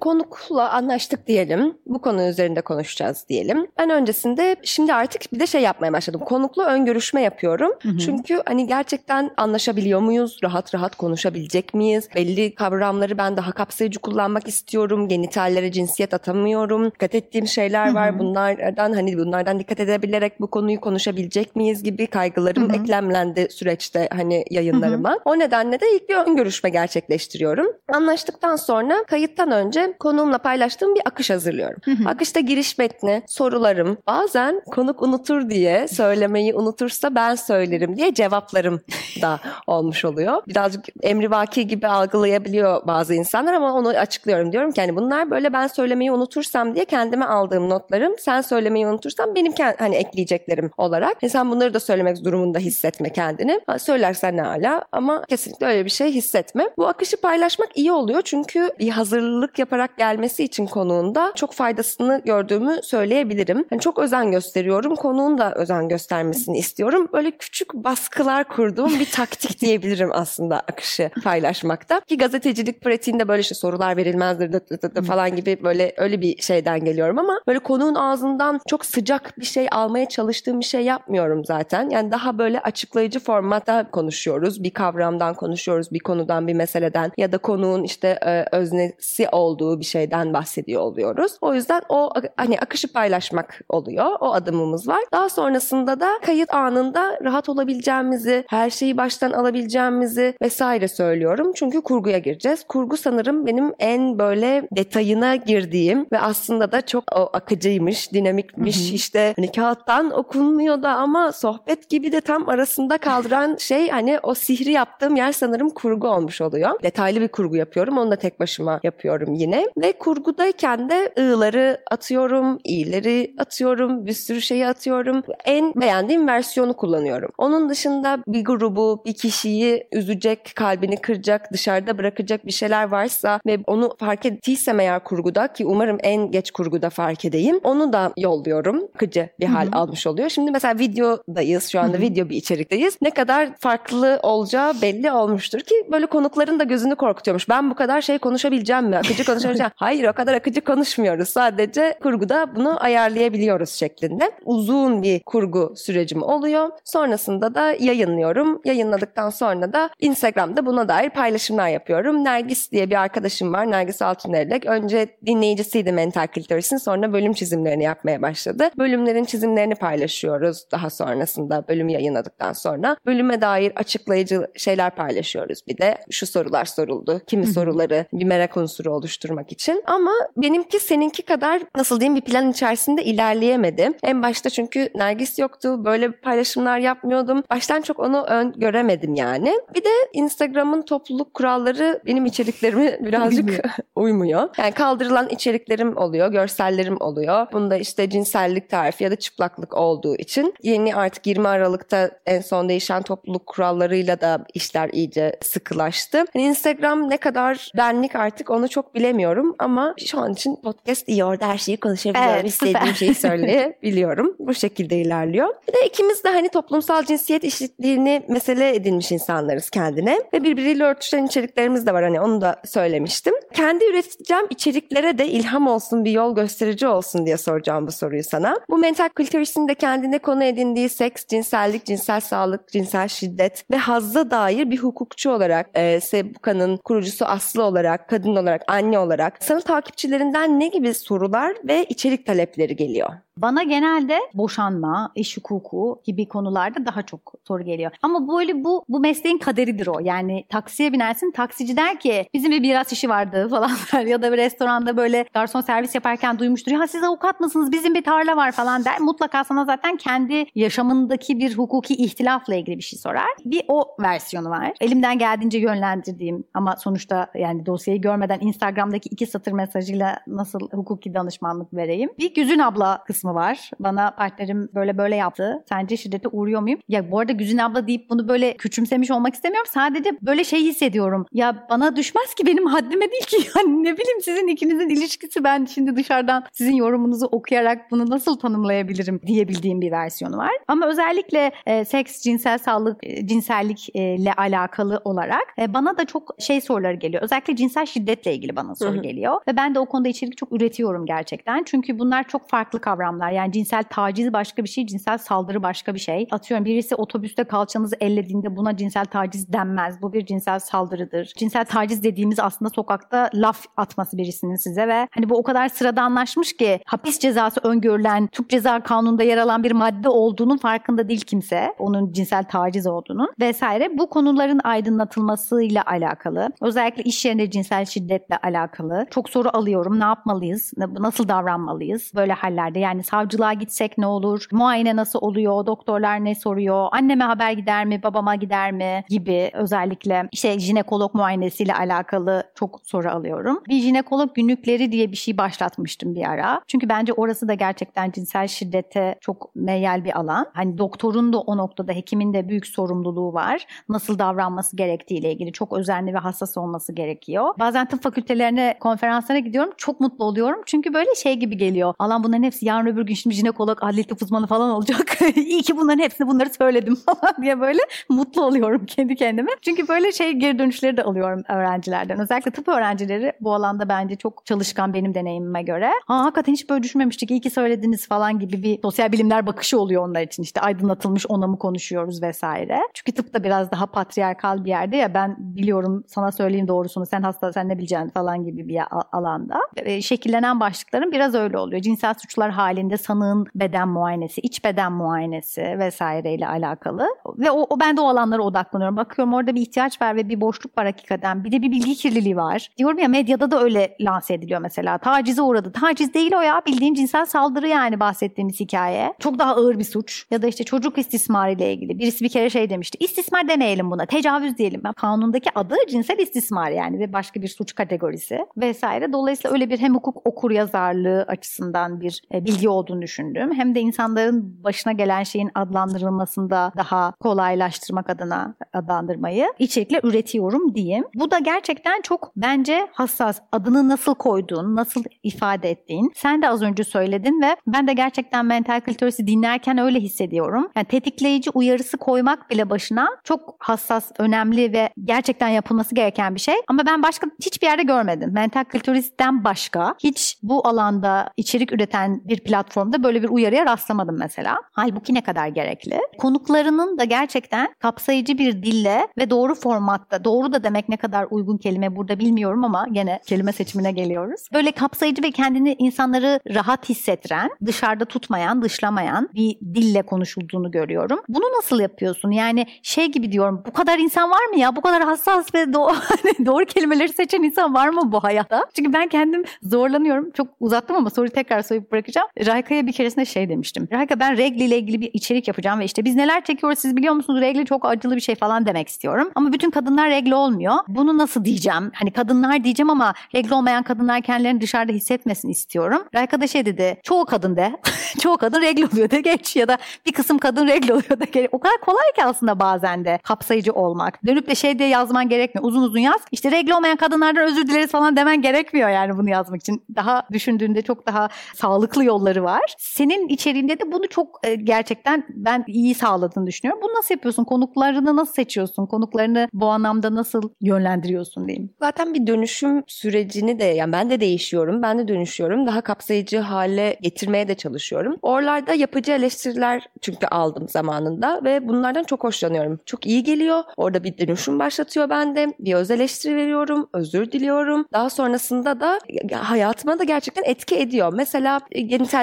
Konukla anlaştık diyelim. Bu konu üzerinde konuşacağız diyelim. Ben öncesinde şimdi artık bir de şey yapmaya başladım. Konukla ön görüşme yapıyorum. Hı hı. Çünkü hani gerçekten anlaşabiliyor muyuz? Rahat rahat konuşabilecek miyiz? Belli kavramları ben daha kapsayıcı kullanmak istiyorum. Genitallere cinsiyet atamıyorum. Dikkat ettiğim şeyler var. Hı hı. Bunlardan hani bunlardan dikkat edebilerek bu konuyu konuşabilecek miyiz gibi kaygılarım hı hı. eklemlendi süreçte hani yayınlarıma. Hı hı. O nedenle de ilk bir ön görüşme gerçekleştiriyorum. Anlaştıktan sonra kayıttan önce konuğumla paylaştığım bir akış hazırlıyorum. Akışta giriş metni, sorularım, bazen konuk unutur diye söylemeyi unutursa ben söylerim diye cevaplarım da olmuş oluyor. Birazcık emrivaki gibi algılayabiliyor bazı insanlar ama onu açıklıyorum. Diyorum ki hani bunlar böyle ben söylemeyi unutursam diye kendime aldığım notlarım. Sen söylemeyi unutursan benim hani ekleyeceklerim olarak. E sen bunları da söylemek durumunda hissetme kendini. Ha, söylersen ne ala ama kesinlikle öyle bir şey hissetme. Bu akışı paylaşmak iyi oluyor çünkü bir hazırlık yaparak yaparak gelmesi için konuğunda çok faydasını gördüğümü söyleyebilirim. Yani çok özen gösteriyorum. Konuğun da özen göstermesini istiyorum. Böyle küçük baskılar kurduğum bir taktik diyebilirim aslında akışı paylaşmakta. Ki gazetecilik pratiğinde böyle işte sorular verilmezdir dıt dıt dıt falan gibi böyle öyle bir şeyden geliyorum ama böyle konuğun ağzından çok sıcak bir şey almaya çalıştığım bir şey yapmıyorum zaten. Yani daha böyle açıklayıcı formatta konuşuyoruz. Bir kavramdan konuşuyoruz, bir konudan, bir meseleden ya da konuğun işte e, öznesi olduğu bir şeyden bahsediyor oluyoruz. O yüzden o hani akışı paylaşmak oluyor. O adımımız var. Daha sonrasında da kayıt anında rahat olabileceğimizi, her şeyi baştan alabileceğimizi vesaire söylüyorum. Çünkü kurguya gireceğiz. Kurgu sanırım benim en böyle detayına girdiğim ve aslında da çok o akıcıymış, dinamikmiş işte hani kağıttan okunmuyor da ama sohbet gibi de tam arasında kaldıran şey hani o sihri yaptığım yer sanırım kurgu olmuş oluyor. Detaylı bir kurgu yapıyorum. Onu da tek başıma yapıyorum yine. Ve kurgudayken de ığları atıyorum, iyileri atıyorum, bir sürü şeyi atıyorum. En beğendiğim versiyonu kullanıyorum. Onun dışında bir grubu, bir kişiyi üzecek, kalbini kıracak, dışarıda bırakacak bir şeyler varsa ve onu fark ettiysem eğer kurguda ki umarım en geç kurguda fark edeyim. Onu da yolluyorum. Kıcı bir hal Hı-hı. almış oluyor. Şimdi mesela videodayız. Şu anda Hı-hı. video bir içerikteyiz. Ne kadar farklı olacağı belli olmuştur ki böyle konukların da gözünü korkutuyormuş. Ben bu kadar şey konuşabileceğim mi? Akıcı konuşabileceğim. Hayır o kadar akıcı konuşmuyoruz. Sadece kurguda bunu ayarlayabiliyoruz şeklinde. Uzun bir kurgu sürecim oluyor. Sonrasında da yayınlıyorum. Yayınladıktan sonra da Instagram'da buna dair paylaşımlar yapıyorum. Nergis diye bir arkadaşım var. Nergis Altunerlek. Önce dinleyicisiydi Mental Clitoris'in. Sonra bölüm çizimlerini yapmaya başladı. Bölümlerin çizimlerini paylaşıyoruz daha sonrasında bölüm yayınladıktan sonra. Bölüme dair açıklayıcı şeyler paylaşıyoruz bir de. Şu sorular soruldu. Kimi soruları bir merak unsuru oluşturmak için. Ama benimki seninki kadar nasıl diyeyim bir plan içerisinde ilerleyemedi. En başta çünkü Nergis yoktu. Böyle paylaşımlar yapmıyordum. Baştan çok onu ön göremedim yani. Bir de Instagram'ın topluluk kuralları benim içeriklerimi birazcık uymuyor. Yani kaldırılan içeriklerim oluyor, görsellerim oluyor. Bunda işte cinsellik tarifi ya da çıplaklık olduğu için yeni artık 20 Aralık'ta en son değişen topluluk kurallarıyla da işler iyice sıkılaştı. Yani Instagram ne kadar benlik artık onu çok bilemiyorum ama şu an için podcast iyi orada her şeyi konuşabiliyorum. Evet, İstediğim süper. şeyi söyleyebiliyorum. Bu şekilde ilerliyor. Bir de ikimiz de hani toplumsal cinsiyet eşitliğini mesele edinmiş insanlarız kendine ve birbiriyle örtüşen içeriklerimiz de var hani onu da söylemiştim. Kendi üreteceğim içeriklere de ilham olsun bir yol gösterici olsun diye soracağım bu soruyu sana. Bu mental klitoris'in de kendine konu edindiği seks, cinsellik, cinsel sağlık, cinsel şiddet ve hazza dair bir hukukçu olarak, e, Sebuka'nın kurucusu Aslı olarak, kadın olarak, anne olarak sana takipçilerinden ne gibi sorular ve içerik talepleri geliyor? Bana genelde boşanma, iş hukuku gibi konularda daha çok soru geliyor. Ama böyle bu bu mesleğin kaderidir o. Yani taksiye binersin taksici der ki bizim bir miras işi vardı falan der. ya da bir restoranda böyle garson servis yaparken duymuştur. Ya siz avukat mısınız? Bizim bir tarla var falan der. Mutlaka sana zaten kendi yaşamındaki bir hukuki ihtilafla ilgili bir şey sorar. Bir o versiyonu var. Elimden geldiğince yönlendirdiğim ama sonuçta yani dosyayı görmeden Instagram'daki iki satır mesajıyla nasıl hukuki danışmanlık vereyim. Bir Güzün abla kısmı kısmı var. Bana partnerim böyle böyle yaptı. Sence şiddete uğruyor muyum? Ya bu arada Güzin abla deyip bunu böyle küçümsemiş olmak istemiyorum. Sadece böyle şey hissediyorum. Ya bana düşmez ki benim haddime değil ki. Yani ne bileyim sizin ikinizin ilişkisi ben şimdi dışarıdan sizin yorumunuzu okuyarak bunu nasıl tanımlayabilirim diyebildiğim bir versiyonu var. Ama özellikle e, seks, cinsel sağlık, e, cinsellikle alakalı olarak e, bana da çok şey soruları geliyor. Özellikle cinsel şiddetle ilgili bana soru Hı-hı. geliyor. Ve ben de o konuda içerik çok üretiyorum gerçekten. Çünkü bunlar çok farklı kavramlar kavramlar. Yani cinsel taciz başka bir şey, cinsel saldırı başka bir şey. Atıyorum birisi otobüste kalçanızı ellediğinde buna cinsel taciz denmez. Bu bir cinsel saldırıdır. Cinsel taciz dediğimiz aslında sokakta laf atması birisinin size ve hani bu o kadar sıradanlaşmış ki hapis cezası öngörülen Türk Ceza Kanunu'nda yer alan bir madde olduğunun farkında değil kimse. Onun cinsel taciz olduğunun vesaire. Bu konuların aydınlatılmasıyla alakalı. Özellikle iş yerinde cinsel şiddetle alakalı. Çok soru alıyorum. Ne yapmalıyız? Nasıl davranmalıyız? Böyle hallerde yani savcılığa gitsek ne olur? Muayene nasıl oluyor? Doktorlar ne soruyor? Anneme haber gider mi? Babama gider mi? Gibi özellikle işte jinekolog muayenesiyle alakalı çok soru alıyorum. Bir jinekolog günlükleri diye bir şey başlatmıştım bir ara. Çünkü bence orası da gerçekten cinsel şiddete çok meyyal bir alan. Hani doktorun da o noktada hekimin de büyük sorumluluğu var. Nasıl davranması gerektiğiyle ilgili çok özenli ve hassas olması gerekiyor. Bazen tıp fakültelerine konferanslara gidiyorum. Çok mutlu oluyorum. Çünkü böyle şey gibi geliyor. Alan bunların hepsi yarın öbür gün şimdi jinekolog, adli tıp uzmanı falan olacak. İyi ki bunların hepsini bunları söyledim falan diye böyle mutlu oluyorum kendi kendime. Çünkü böyle şey geri dönüşleri de alıyorum öğrencilerden. Özellikle tıp öğrencileri bu alanda bence çok çalışkan benim deneyimime göre. Ha hakikaten hiç böyle düşünmemiştik. İyi ki söylediniz falan gibi bir sosyal bilimler bakışı oluyor onlar için. İşte aydınlatılmış ona mı konuşuyoruz vesaire. Çünkü tıp da biraz daha patriarkal bir yerde ya ben biliyorum sana söyleyeyim doğrusunu sen hasta sen ne bileceksin falan gibi bir alanda. E, şekillenen başlıkların biraz öyle oluyor. Cinsel suçlar halinde sanığın beden muayenesi, iç beden muayenesi vesaireyle alakalı. Ve o, o ben de o alanlara odaklanıyorum. Bakıyorum orada bir ihtiyaç var ve bir boşluk var hakikaten. Bir de bir bilgi kirliliği var. Diyorum ya medyada da öyle lanse ediliyor mesela. Tacize uğradı. Taciz değil o ya. Bildiğin cinsel saldırı yani bahsettiğimiz hikaye. Çok daha ağır bir suç. Ya da işte çocuk istismarı ile ilgili. Birisi bir kere şey demişti. İstismar demeyelim buna. Tecavüz diyelim. Kanundaki adı cinsel istismar yani ve başka bir suç kategorisi vesaire. Dolayısıyla öyle bir hem hukuk okur yazarlığı açısından bir e, bilgi olduğunu düşündüm. Hem de insanların başına gelen şeyin adlandırılmasında daha kolaylaştırmak adına adlandırmayı içerikle üretiyorum diyeyim. Bu da gerçekten çok bence hassas. Adını nasıl koyduğun, nasıl ifade ettiğin. Sen de az önce söyledin ve ben de gerçekten mental klitorisi dinlerken öyle hissediyorum. Yani tetikleyici uyarısı koymak bile başına çok hassas, önemli ve gerçekten yapılması gereken bir şey. Ama ben başka hiçbir yerde görmedim. Mental klitoristen başka hiç bu alanda içerik üreten bir platformda böyle bir uyarıya rastlamadım mesela. Halbuki ne kadar gerekli. Konuklarının da gerçekten kapsayıcı bir dille ve doğru formatta, doğru da demek ne kadar uygun kelime burada bilmiyorum ama gene kelime seçimine geliyoruz. Böyle kapsayıcı ve kendini insanları rahat hissettiren, dışarıda tutmayan, dışlamayan bir dille konuşulduğunu görüyorum. Bunu nasıl yapıyorsun? Yani şey gibi diyorum bu kadar insan var mı ya? Bu kadar hassas ve do- hani doğru kelimeleri seçen insan var mı bu hayatta? Çünkü ben kendim zorlanıyorum. Çok uzattım ama soruyu tekrar sorup bırakacağım. Rayka'ya bir keresinde şey demiştim. Rayka ben regl ile ilgili bir içerik yapacağım ve işte biz neler çekiyoruz siz biliyor musunuz? Regl çok acılı bir şey falan demek istiyorum. Ama bütün kadınlar regl olmuyor. Bunu nasıl diyeceğim? Hani kadınlar diyeceğim ama regl olmayan kadınlar kendilerini dışarıda hissetmesin istiyorum. Rayka da şey dedi. Çoğu kadın de. çoğu kadın regl oluyor de geç ya da bir kısım kadın regl oluyor da geç. O kadar kolay ki aslında bazen de kapsayıcı olmak. Dönüp de şey diye yazman gerekmiyor. Uzun uzun yaz. İşte regl olmayan kadınlardan özür dileriz falan demen gerekmiyor yani bunu yazmak için. Daha düşündüğünde çok daha sağlıklı yolları var. Senin içeriğinde de bunu çok e, gerçekten ben iyi sağladığını düşünüyorum. Bunu nasıl yapıyorsun? Konuklarını nasıl seçiyorsun? Konuklarını bu anlamda nasıl yönlendiriyorsun diyeyim. Zaten bir dönüşüm sürecini de yani ben de değişiyorum. Ben de dönüşüyorum. Daha kapsayıcı hale getirmeye de çalışıyorum. Oralarda yapıcı eleştiriler çünkü aldım zamanında ve bunlardan çok hoşlanıyorum. Çok iyi geliyor. Orada bir dönüşüm başlatıyor bende. Bir öz eleştiri veriyorum. Özür diliyorum. Daha sonrasında da hayatıma da gerçekten etki ediyor. Mesela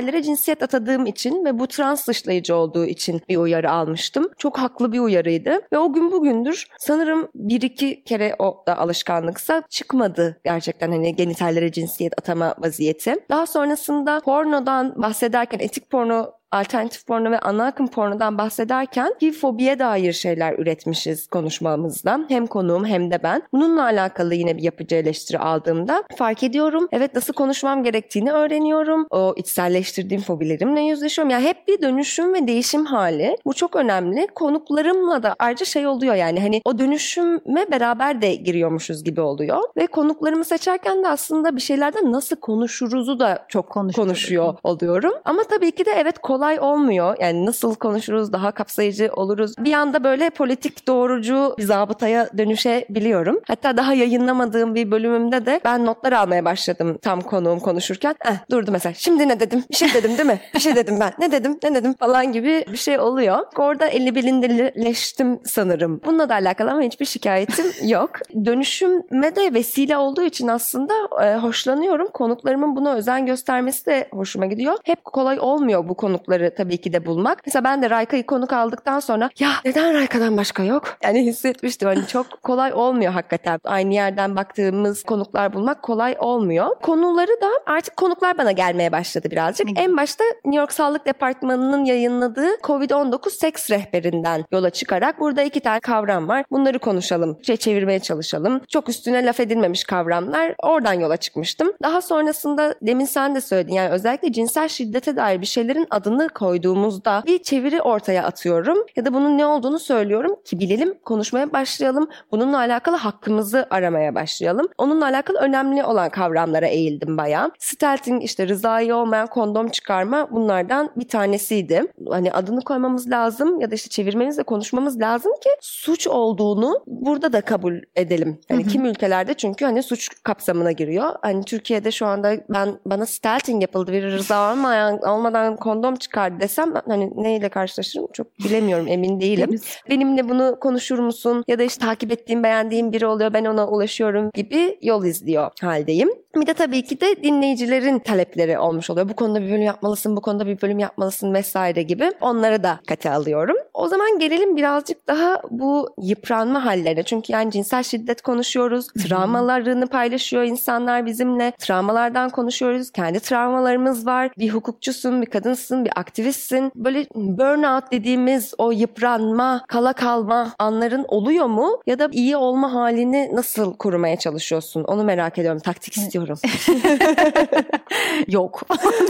genitallere cinsiyet atadığım için ve bu trans dışlayıcı olduğu için bir uyarı almıştım. Çok haklı bir uyarıydı. Ve o gün bugündür sanırım bir iki kere o da alışkanlıksa çıkmadı gerçekten hani genitallere cinsiyet atama vaziyeti. Daha sonrasında pornodan bahsederken etik porno alternatif porno ve ana akım pornodan bahsederken fobiye dair şeyler üretmişiz konuşmamızda. Hem konuğum hem de ben. Bununla alakalı yine bir yapıcı eleştiri aldığımda fark ediyorum. Evet nasıl konuşmam gerektiğini öğreniyorum. O içselleştirdiğim fobilerimle yüzleşiyorum. Yani hep bir dönüşüm ve değişim hali. Bu çok önemli. Konuklarımla da ayrıca şey oluyor yani hani o dönüşüme beraber de giriyormuşuz gibi oluyor. Ve konuklarımı seçerken de aslında bir şeylerden nasıl konuşuruzu da çok konuşuyor oluyorum. Ama tabii ki de evet kolay kolay olmuyor. Yani nasıl konuşuruz, daha kapsayıcı oluruz. Bir anda böyle politik doğrucu bir zabıtaya dönüşebiliyorum. Hatta daha yayınlamadığım bir bölümümde de ben notlar almaya başladım tam konuğum konuşurken. Eh, durdu mesela. Şimdi ne dedim? Bir şey dedim değil mi? Bir şey dedim ben. Ne dedim? Ne dedim? Falan gibi bir şey oluyor. Orada eli bilindirleştim sanırım. Bununla da alakalı ama hiçbir şikayetim yok. Dönüşüme de vesile olduğu için aslında e, hoşlanıyorum. Konuklarımın buna özen göstermesi de hoşuma gidiyor. Hep kolay olmuyor bu konuklar konukları tabii ki de bulmak. Mesela ben de Rayka'yı konuk aldıktan sonra ya neden Rayka'dan başka yok? Yani hissetmiştim hani çok kolay olmuyor hakikaten. Aynı yerden baktığımız konuklar bulmak kolay olmuyor. Konuları da artık konuklar bana gelmeye başladı birazcık. En başta New York Sağlık Departmanı'nın yayınladığı COVID-19 seks rehberinden yola çıkarak burada iki tane kavram var. Bunları konuşalım, şey çevirmeye çalışalım. Çok üstüne laf edilmemiş kavramlar. Oradan yola çıkmıştım. Daha sonrasında demin sen de söyledin yani özellikle cinsel şiddete dair bir şeylerin adını koyduğumuzda bir çeviri ortaya atıyorum ya da bunun ne olduğunu söylüyorum ki bilelim, konuşmaya başlayalım. Bununla alakalı hakkımızı aramaya başlayalım. Onunla alakalı önemli olan kavramlara eğildim bayağı. Stelting işte rızayı olmayan kondom çıkarma bunlardan bir tanesiydi. Hani adını koymamız lazım ya da işte çevirmemiz ve konuşmamız lazım ki suç olduğunu burada da kabul edelim. Hani kim ülkelerde çünkü hani suç kapsamına giriyor. Hani Türkiye'de şu anda ben bana stelting yapıldı bir rıza olmayan olmadan kondom çıkardı desem hani neyle karşılaşırım çok bilemiyorum emin değilim. Benimle bunu konuşur musun ya da işte takip ettiğim beğendiğim biri oluyor ben ona ulaşıyorum gibi yol izliyor haldeyim. Bir de tabii ki de dinleyicilerin talepleri olmuş oluyor. Bu konuda bir bölüm yapmalısın, bu konuda bir bölüm yapmalısın vesaire gibi. Onları da kate alıyorum. O zaman gelelim birazcık daha bu yıpranma hallerine. Çünkü yani cinsel şiddet konuşuyoruz. Travmalarını paylaşıyor insanlar bizimle. Travmalardan konuşuyoruz. Kendi travmalarımız var. Bir hukukçusun, bir kadınsın, bir aktivistsin. Böyle burnout dediğimiz o yıpranma, kala kalma anların oluyor mu? Ya da iyi olma halini nasıl korumaya çalışıyorsun? Onu merak ediyorum. Taktik istiyorum. Yok.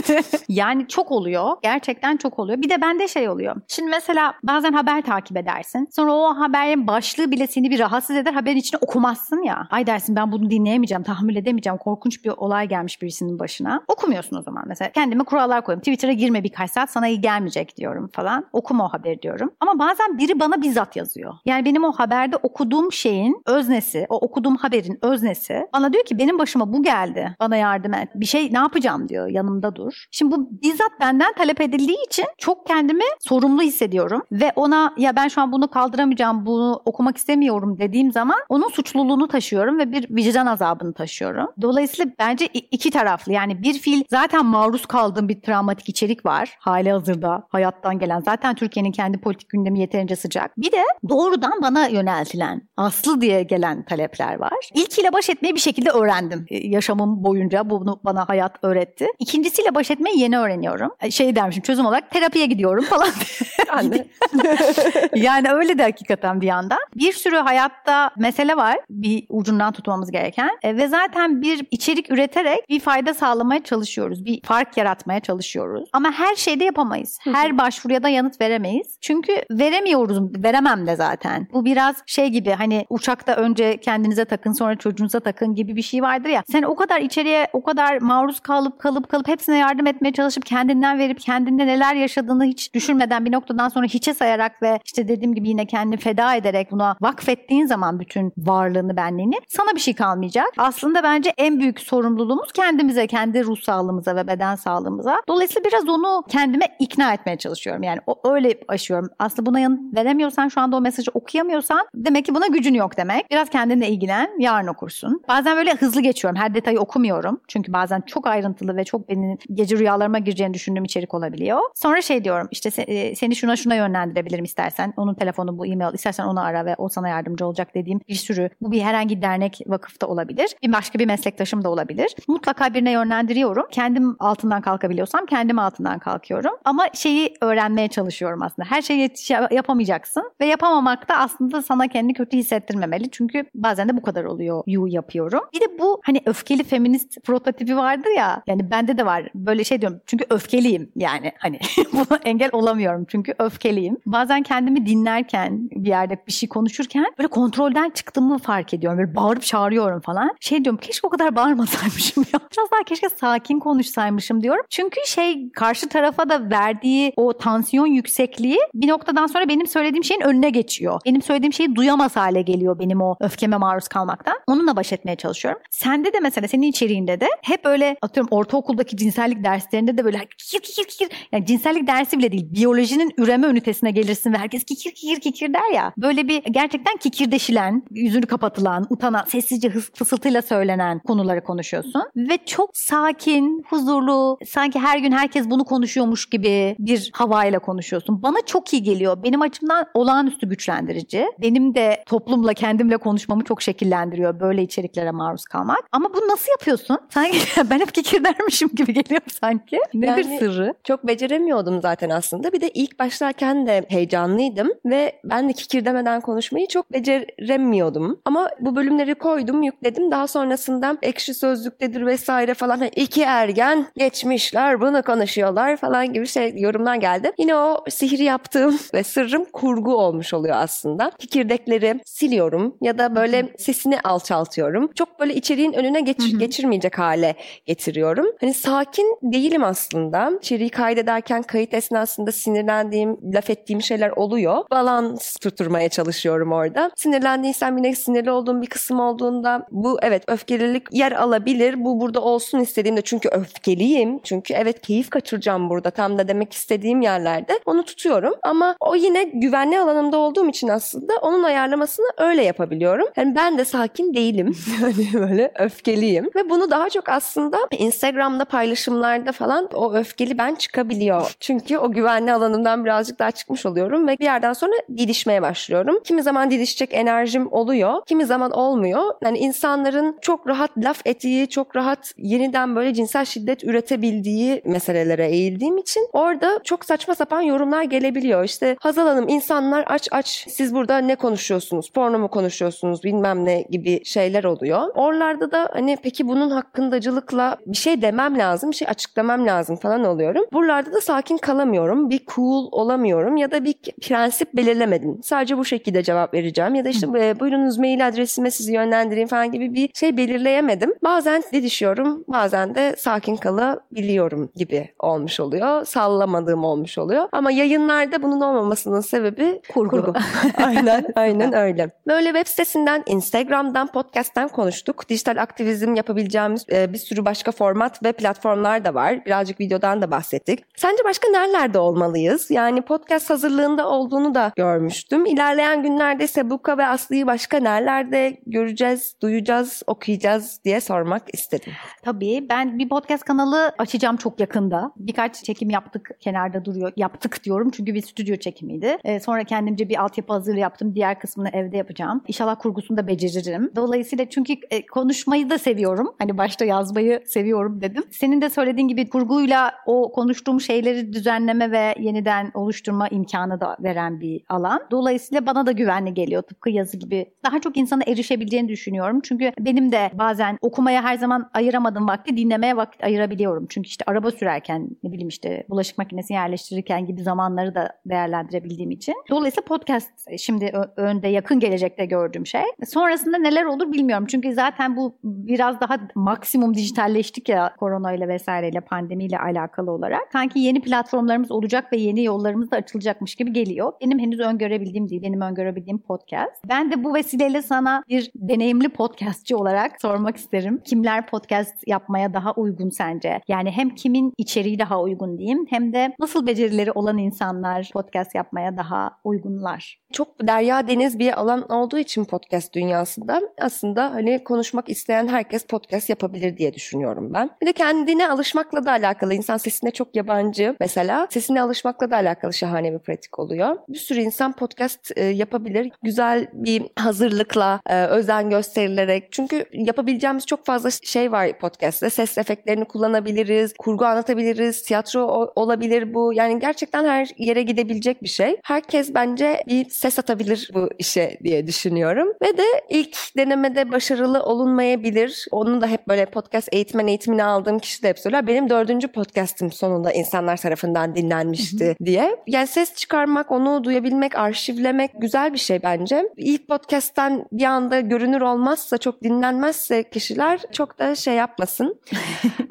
yani çok oluyor. Gerçekten çok oluyor. Bir de bende şey oluyor. Şimdi mesela bazen haber takip edersin. Sonra o haberin başlığı bile seni bir rahatsız eder. Haberin içine okumazsın ya. Ay dersin ben bunu dinleyemeyeceğim, tahammül edemeyeceğim. Korkunç bir olay gelmiş birisinin başına. Okumuyorsun o zaman. Mesela kendime kurallar koyuyorum. Twitter'a girme birkaç saat sana iyi gelmeyecek diyorum falan. Okuma o haberi diyorum. Ama bazen biri bana bizzat yazıyor. Yani benim o haberde okuduğum şeyin öznesi, o okuduğum haberin öznesi bana diyor ki benim başıma bu geldi. Bana yardım et. Bir şey ne yapacağım diyor. Yanımda dur. Şimdi bu bizzat benden talep edildiği için çok kendimi sorumlu hissediyorum ve ona ya ben şu an bunu kaldıramayacağım, bunu okumak istemiyorum dediğim zaman onun suçluluğunu taşıyorum ve bir vicdan azabını taşıyorum. Dolayısıyla bence iki taraflı. Yani bir fil zaten maruz kaldığım bir travmatik içerik var. Hali hazırda hayattan gelen. Zaten Türkiye'nin kendi politik gündemi yeterince sıcak. Bir de doğrudan bana yöneltilen, aslı diye gelen talepler var. İlkiyle baş etmeyi bir şekilde öğrendim. Yaşamım boyunca bunu bana hayat öğretti. İkincisiyle baş etmeyi yeni öğreniyorum. Şey dermişim çözüm olarak terapiye gidiyorum falan. Anne. yani öyle de hakikaten bir yandan. Bir sürü hayatta mesele var bir ucundan tutmamız gereken e, ve zaten bir içerik üreterek bir fayda sağlamaya çalışıyoruz. Bir fark yaratmaya çalışıyoruz. Ama her şeyde yapamayız. Her başvuruya da yanıt veremeyiz. Çünkü veremiyoruz. Veremem de zaten. Bu biraz şey gibi hani uçakta önce kendinize takın sonra çocuğunuza takın gibi bir şey vardır ya. Sen o kadar içeriye o kadar maruz kalıp kalıp kalıp hepsine yardım etmeye çalışıp kendinden verip kendinde neler yaşadığını hiç düşünmeden bir noktadan sonra hiçe sayarak ve işte dediğim gibi yine kendini feda ederek buna vakfettiğin zaman bütün varlığını benliğini sana bir şey kalmayacak. Aslında bence en büyük sorumluluğumuz kendimize, kendi ruh sağlığımıza ve beden sağlığımıza. Dolayısıyla biraz onu kendime ikna etmeye çalışıyorum. Yani o, öyle aşıyorum. Aslında buna yanıt veremiyorsan şu anda o mesajı okuyamıyorsan demek ki buna gücün yok demek. Biraz kendinle ilgilen, yarın okursun. Bazen böyle hızlı geçiyorum. Her detayı okumuyorum. Çünkü bazen çok ayrıntılı ve çok benim gece rüyalarıma gireceğini düşündüğüm içerik olabiliyor. Sonra şey diyorum işte seni şuna şuna yönlendirebilirim istersen. Onun telefonu bu e-mail istersen onu ara ve o sana yardımcı olacak dediğim bir sürü bu bir herhangi dernek vakıfta olabilir. Bir başka bir meslektaşım da olabilir. Mutlaka birine yönlendiriyorum. Kendim altından kalkabiliyorsam kendim altından kalkıyorum. Ama şeyi öğrenmeye çalışıyorum aslında. Her şeyi yapamayacaksın ve yapamamak da aslında sana kendini kötü hissettirmemeli. Çünkü bazen de bu kadar oluyor. Yu yapıyorum. Bir de bu hani öfkeli feminist prototipi vardır ya. Yani bende de var. Böyle şey diyorum. Çünkü öfkeliyim yani. Hani buna engel olamıyorum. Çünkü öfkeliyim. Bazen kendimi dinlerken bir yerde bir şey konuşurken böyle kontrolden çıktığımı fark ediyorum. Böyle bağırıp çağırıyorum falan. Şey diyorum keşke o kadar bağırmasaymışım ya. Biraz daha keşke sakin konuşsaymışım diyorum. Çünkü şey karşı tarafa da verdiği o tansiyon yüksekliği bir noktadan sonra benim söylediğim şeyin önüne geçiyor. Benim söylediğim şeyi duyamaz hale geliyor benim o öfkeme maruz kalmaktan. Onunla baş etmeye çalışıyorum. Sende de mesela senin içeriğinde de hep öyle atıyorum ortaokuldaki cinsellik derslerinde de böyle kikir kikir kikir yani cinsellik dersi bile değil biyolojinin üreme ünitesine gelirsin ve herkes kikir kikir kikir der ya. Böyle bir gerçekten kikirdeşilen, yüzünü kapatılan, utanan, sessizce hıs, fısıltıyla söylenen konuları konuşuyorsun. Ve çok sakin, huzurlu, sanki her gün herkes bunu konuşuyormuş konuşuyormuş gibi bir havayla konuşuyorsun. Bana çok iyi geliyor. Benim açımdan olağanüstü güçlendirici. Benim de toplumla kendimle konuşmamı çok şekillendiriyor böyle içeriklere maruz kalmak. Ama bunu nasıl yapıyorsun? Sanki ben hep kikirdermişim gibi geliyor sanki. Nedir Yani- sırrı? Çok beceremiyordum zaten aslında. Bir de ilk başlarken de heyecanlıydım ve ben de kikir demeden konuşmayı çok beceremiyordum. Ama bu bölümleri koydum, yükledim. Daha sonrasında ekşi sözlüktedir vesaire falan. Hani iki ergen geçmişler, bunu konuşuyorlar falan gibi şey yorumlar geldi. Yine o sihri yaptığım ve sırrım kurgu olmuş oluyor aslında. Kikirdekleri siliyorum ya da böyle sesini alçaltıyorum. Çok böyle içeriğin önüne geç- geçirmeyecek hale getiriyorum. Hani sakin değilim aslında. İçeriği kaydederken kayıt esnasında sinirlendiğim, laf ettiğim şeyler oluyor. Balans tutturmaya çalışıyorum orada. Sinirlendiysem yine sinirli olduğum bir kısım olduğunda bu evet öfkelilik yer alabilir. Bu burada olsun istediğimde çünkü öfkeliyim. Çünkü evet keyif kaçıracağım burada tam da demek istediğim yerlerde onu tutuyorum. Ama o yine güvenli alanımda olduğum için aslında onun ayarlamasını öyle yapabiliyorum. Yani ben de sakin değilim. yani böyle öfkeliyim. Ve bunu daha çok aslında Instagram'da paylaşımlarda falan o öfkeli ben çıkabiliyor. Çünkü o güvenli alanımdan birazcık daha çıkmış oluyorum ve bir yerden sonra didişmeye başlıyorum. Kimi zaman didişecek enerjim oluyor. Kimi zaman olmuyor. Yani insanların çok rahat laf ettiği, çok rahat yeniden böyle cinsel şiddet üretebildiği meselelere eğildiğim için orada çok saçma sapan yorumlar gelebiliyor. İşte Hazal Hanım insanlar aç aç siz burada ne konuşuyorsunuz? Porno mu konuşuyorsunuz? Bilmem ne gibi şeyler oluyor. Oralarda da hani peki bunun hakkındacılıkla bir şey demem lazım, bir şey açıklamam lazım falan oluyorum. Buralarda da sakin kalamıyorum. Bir cool olamıyorum ya da bir prensip belirlemedim. Sadece bu şekilde cevap vereceğim ya da işte e, buyurunuz mail adresime sizi yönlendireyim falan gibi bir şey belirleyemedim. Bazen didişiyorum, bazen de sakin kalabiliyorum gibi olmuş oluyor. Sallamadığım olmuş oluyor. Ama yayınlarda bunun olmamasının sebebi Kurgu. aynen, aynen öyle. Böyle web sitesinden, Instagram'dan, podcast'ten konuştuk. Dijital aktivizm yapabileceğimiz e, bir sürü başka format ve platformlar da var. Birazcık videodan da bahsettik. Sence başka nerelerde olmalıyız? Yani podcast hazırlığında olduğunu da görmüştüm. İlerleyen günlerde ise Buka ve Aslı'yı başka nerelerde göreceğiz, duyacağız, okuyacağız diye sormak istedim. Tabii ben bir podcast kanalı açacağım çok yakında. Birkaç çekim yaptık kenarda duruyor. Yaptık diyorum çünkü bir stüdyo çekimiydi. Ee, sonra kendimce bir altyapı hazırlığı yaptım. Diğer kısmını evde yapacağım. İnşallah kurgusunu da beceririm. Dolayısıyla çünkü e, konuşmayı da seviyorum. Hani başta yazmayı seviyorum dedim. Senin de söylediğin gibi kurguyla o konuştuğum şeyleri düzenleme ve yeniden oluşturma imkanı da veren bir alan. Dolayısıyla bana da güvenli geliyor tıpkı yazı gibi. Daha çok insana erişebileceğini düşünüyorum. Çünkü benim de bazen okumaya her zaman ayıramadığım vakti dinlemeye vakit ayırabiliyorum. Çünkü işte araba sürerken ne bileyim işte bulaşık makinesi yerleştirirken gibi zamanları da değerlendirebildiğim için. Dolayısıyla podcast şimdi ö- önde yakın gelecekte gördüğüm şey. Sonrasında neler olur bilmiyorum. Çünkü zaten bu biraz daha maksimum dijitalleştik ya korona ile vesaireyle pandemiyle alakalı olarak. Sanki yeni platformlarımız olacak ve yeni yollarımız da açılacakmış gibi geliyor. Benim henüz öngörebildiğim değil. Benim öngörebildiğim podcast. Ben de bu vesileyle sana bir deneyimli podcastçı olarak sormak isterim. Kimler podcast yapmaya daha uygun sence? Yani hem kimin içeriği daha uygun diyeyim hem de nasıl becerileri olan insanlar podcast yapmaya daha uygunlar? Çok derya deniz bir alan olduğu için podcast dünyasında aslında hani konuşmak isteyen herkes podcast yapabilir diye düşünüyorum ben. Bir de kendine alışmakla da alakalı. insan sesine çok yabancı mesela. Sesine alışmakla da alakalı şahane bir pratik oluyor. Bir sürü insan podcast e, yapabilir. Güzel bir hazırlıkla, e, özen gösterilerek. Çünkü yapabileceğimiz çok fazla şey var podcast'te. Ses efektlerini kullanabiliriz, kurgu anlatabiliriz, tiyatro olabilir bu. Yani gerçekten her yere gidebilecek bir şey. Herkes bence bir ses atabilir bu işe diye düşünüyorum. Ve de ilk denemede başarılı olunmayabilir. Onun da hep böyle podcast eğitmen eğitimini aldığım kişi de hep söyler. Benim dördüncü podcastım sonunda insanlar tarafından dinlenmişti diye. Yani ses çıkarmak, onu duyabilmek, arşivlemek güzel bir şey bence. İlk podcast'ten bir anda görünür olmazsa, çok dinlenmezse kişiler çok da şey yapmasın.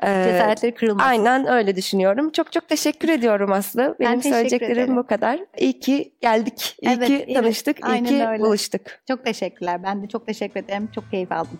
Ee, Cesaretleri kırılmasın. Aynen öyle düşünüyorum. Çok çok teşekkür ediyorum Aslı. Benim söyleyeceklerim bu kadar. İyi ki geldik. İyi Evet, ki. Tanıştık. İyi ki öyle. buluştuk. Çok teşekkürler. Ben de çok teşekkür ederim. Çok keyif aldım.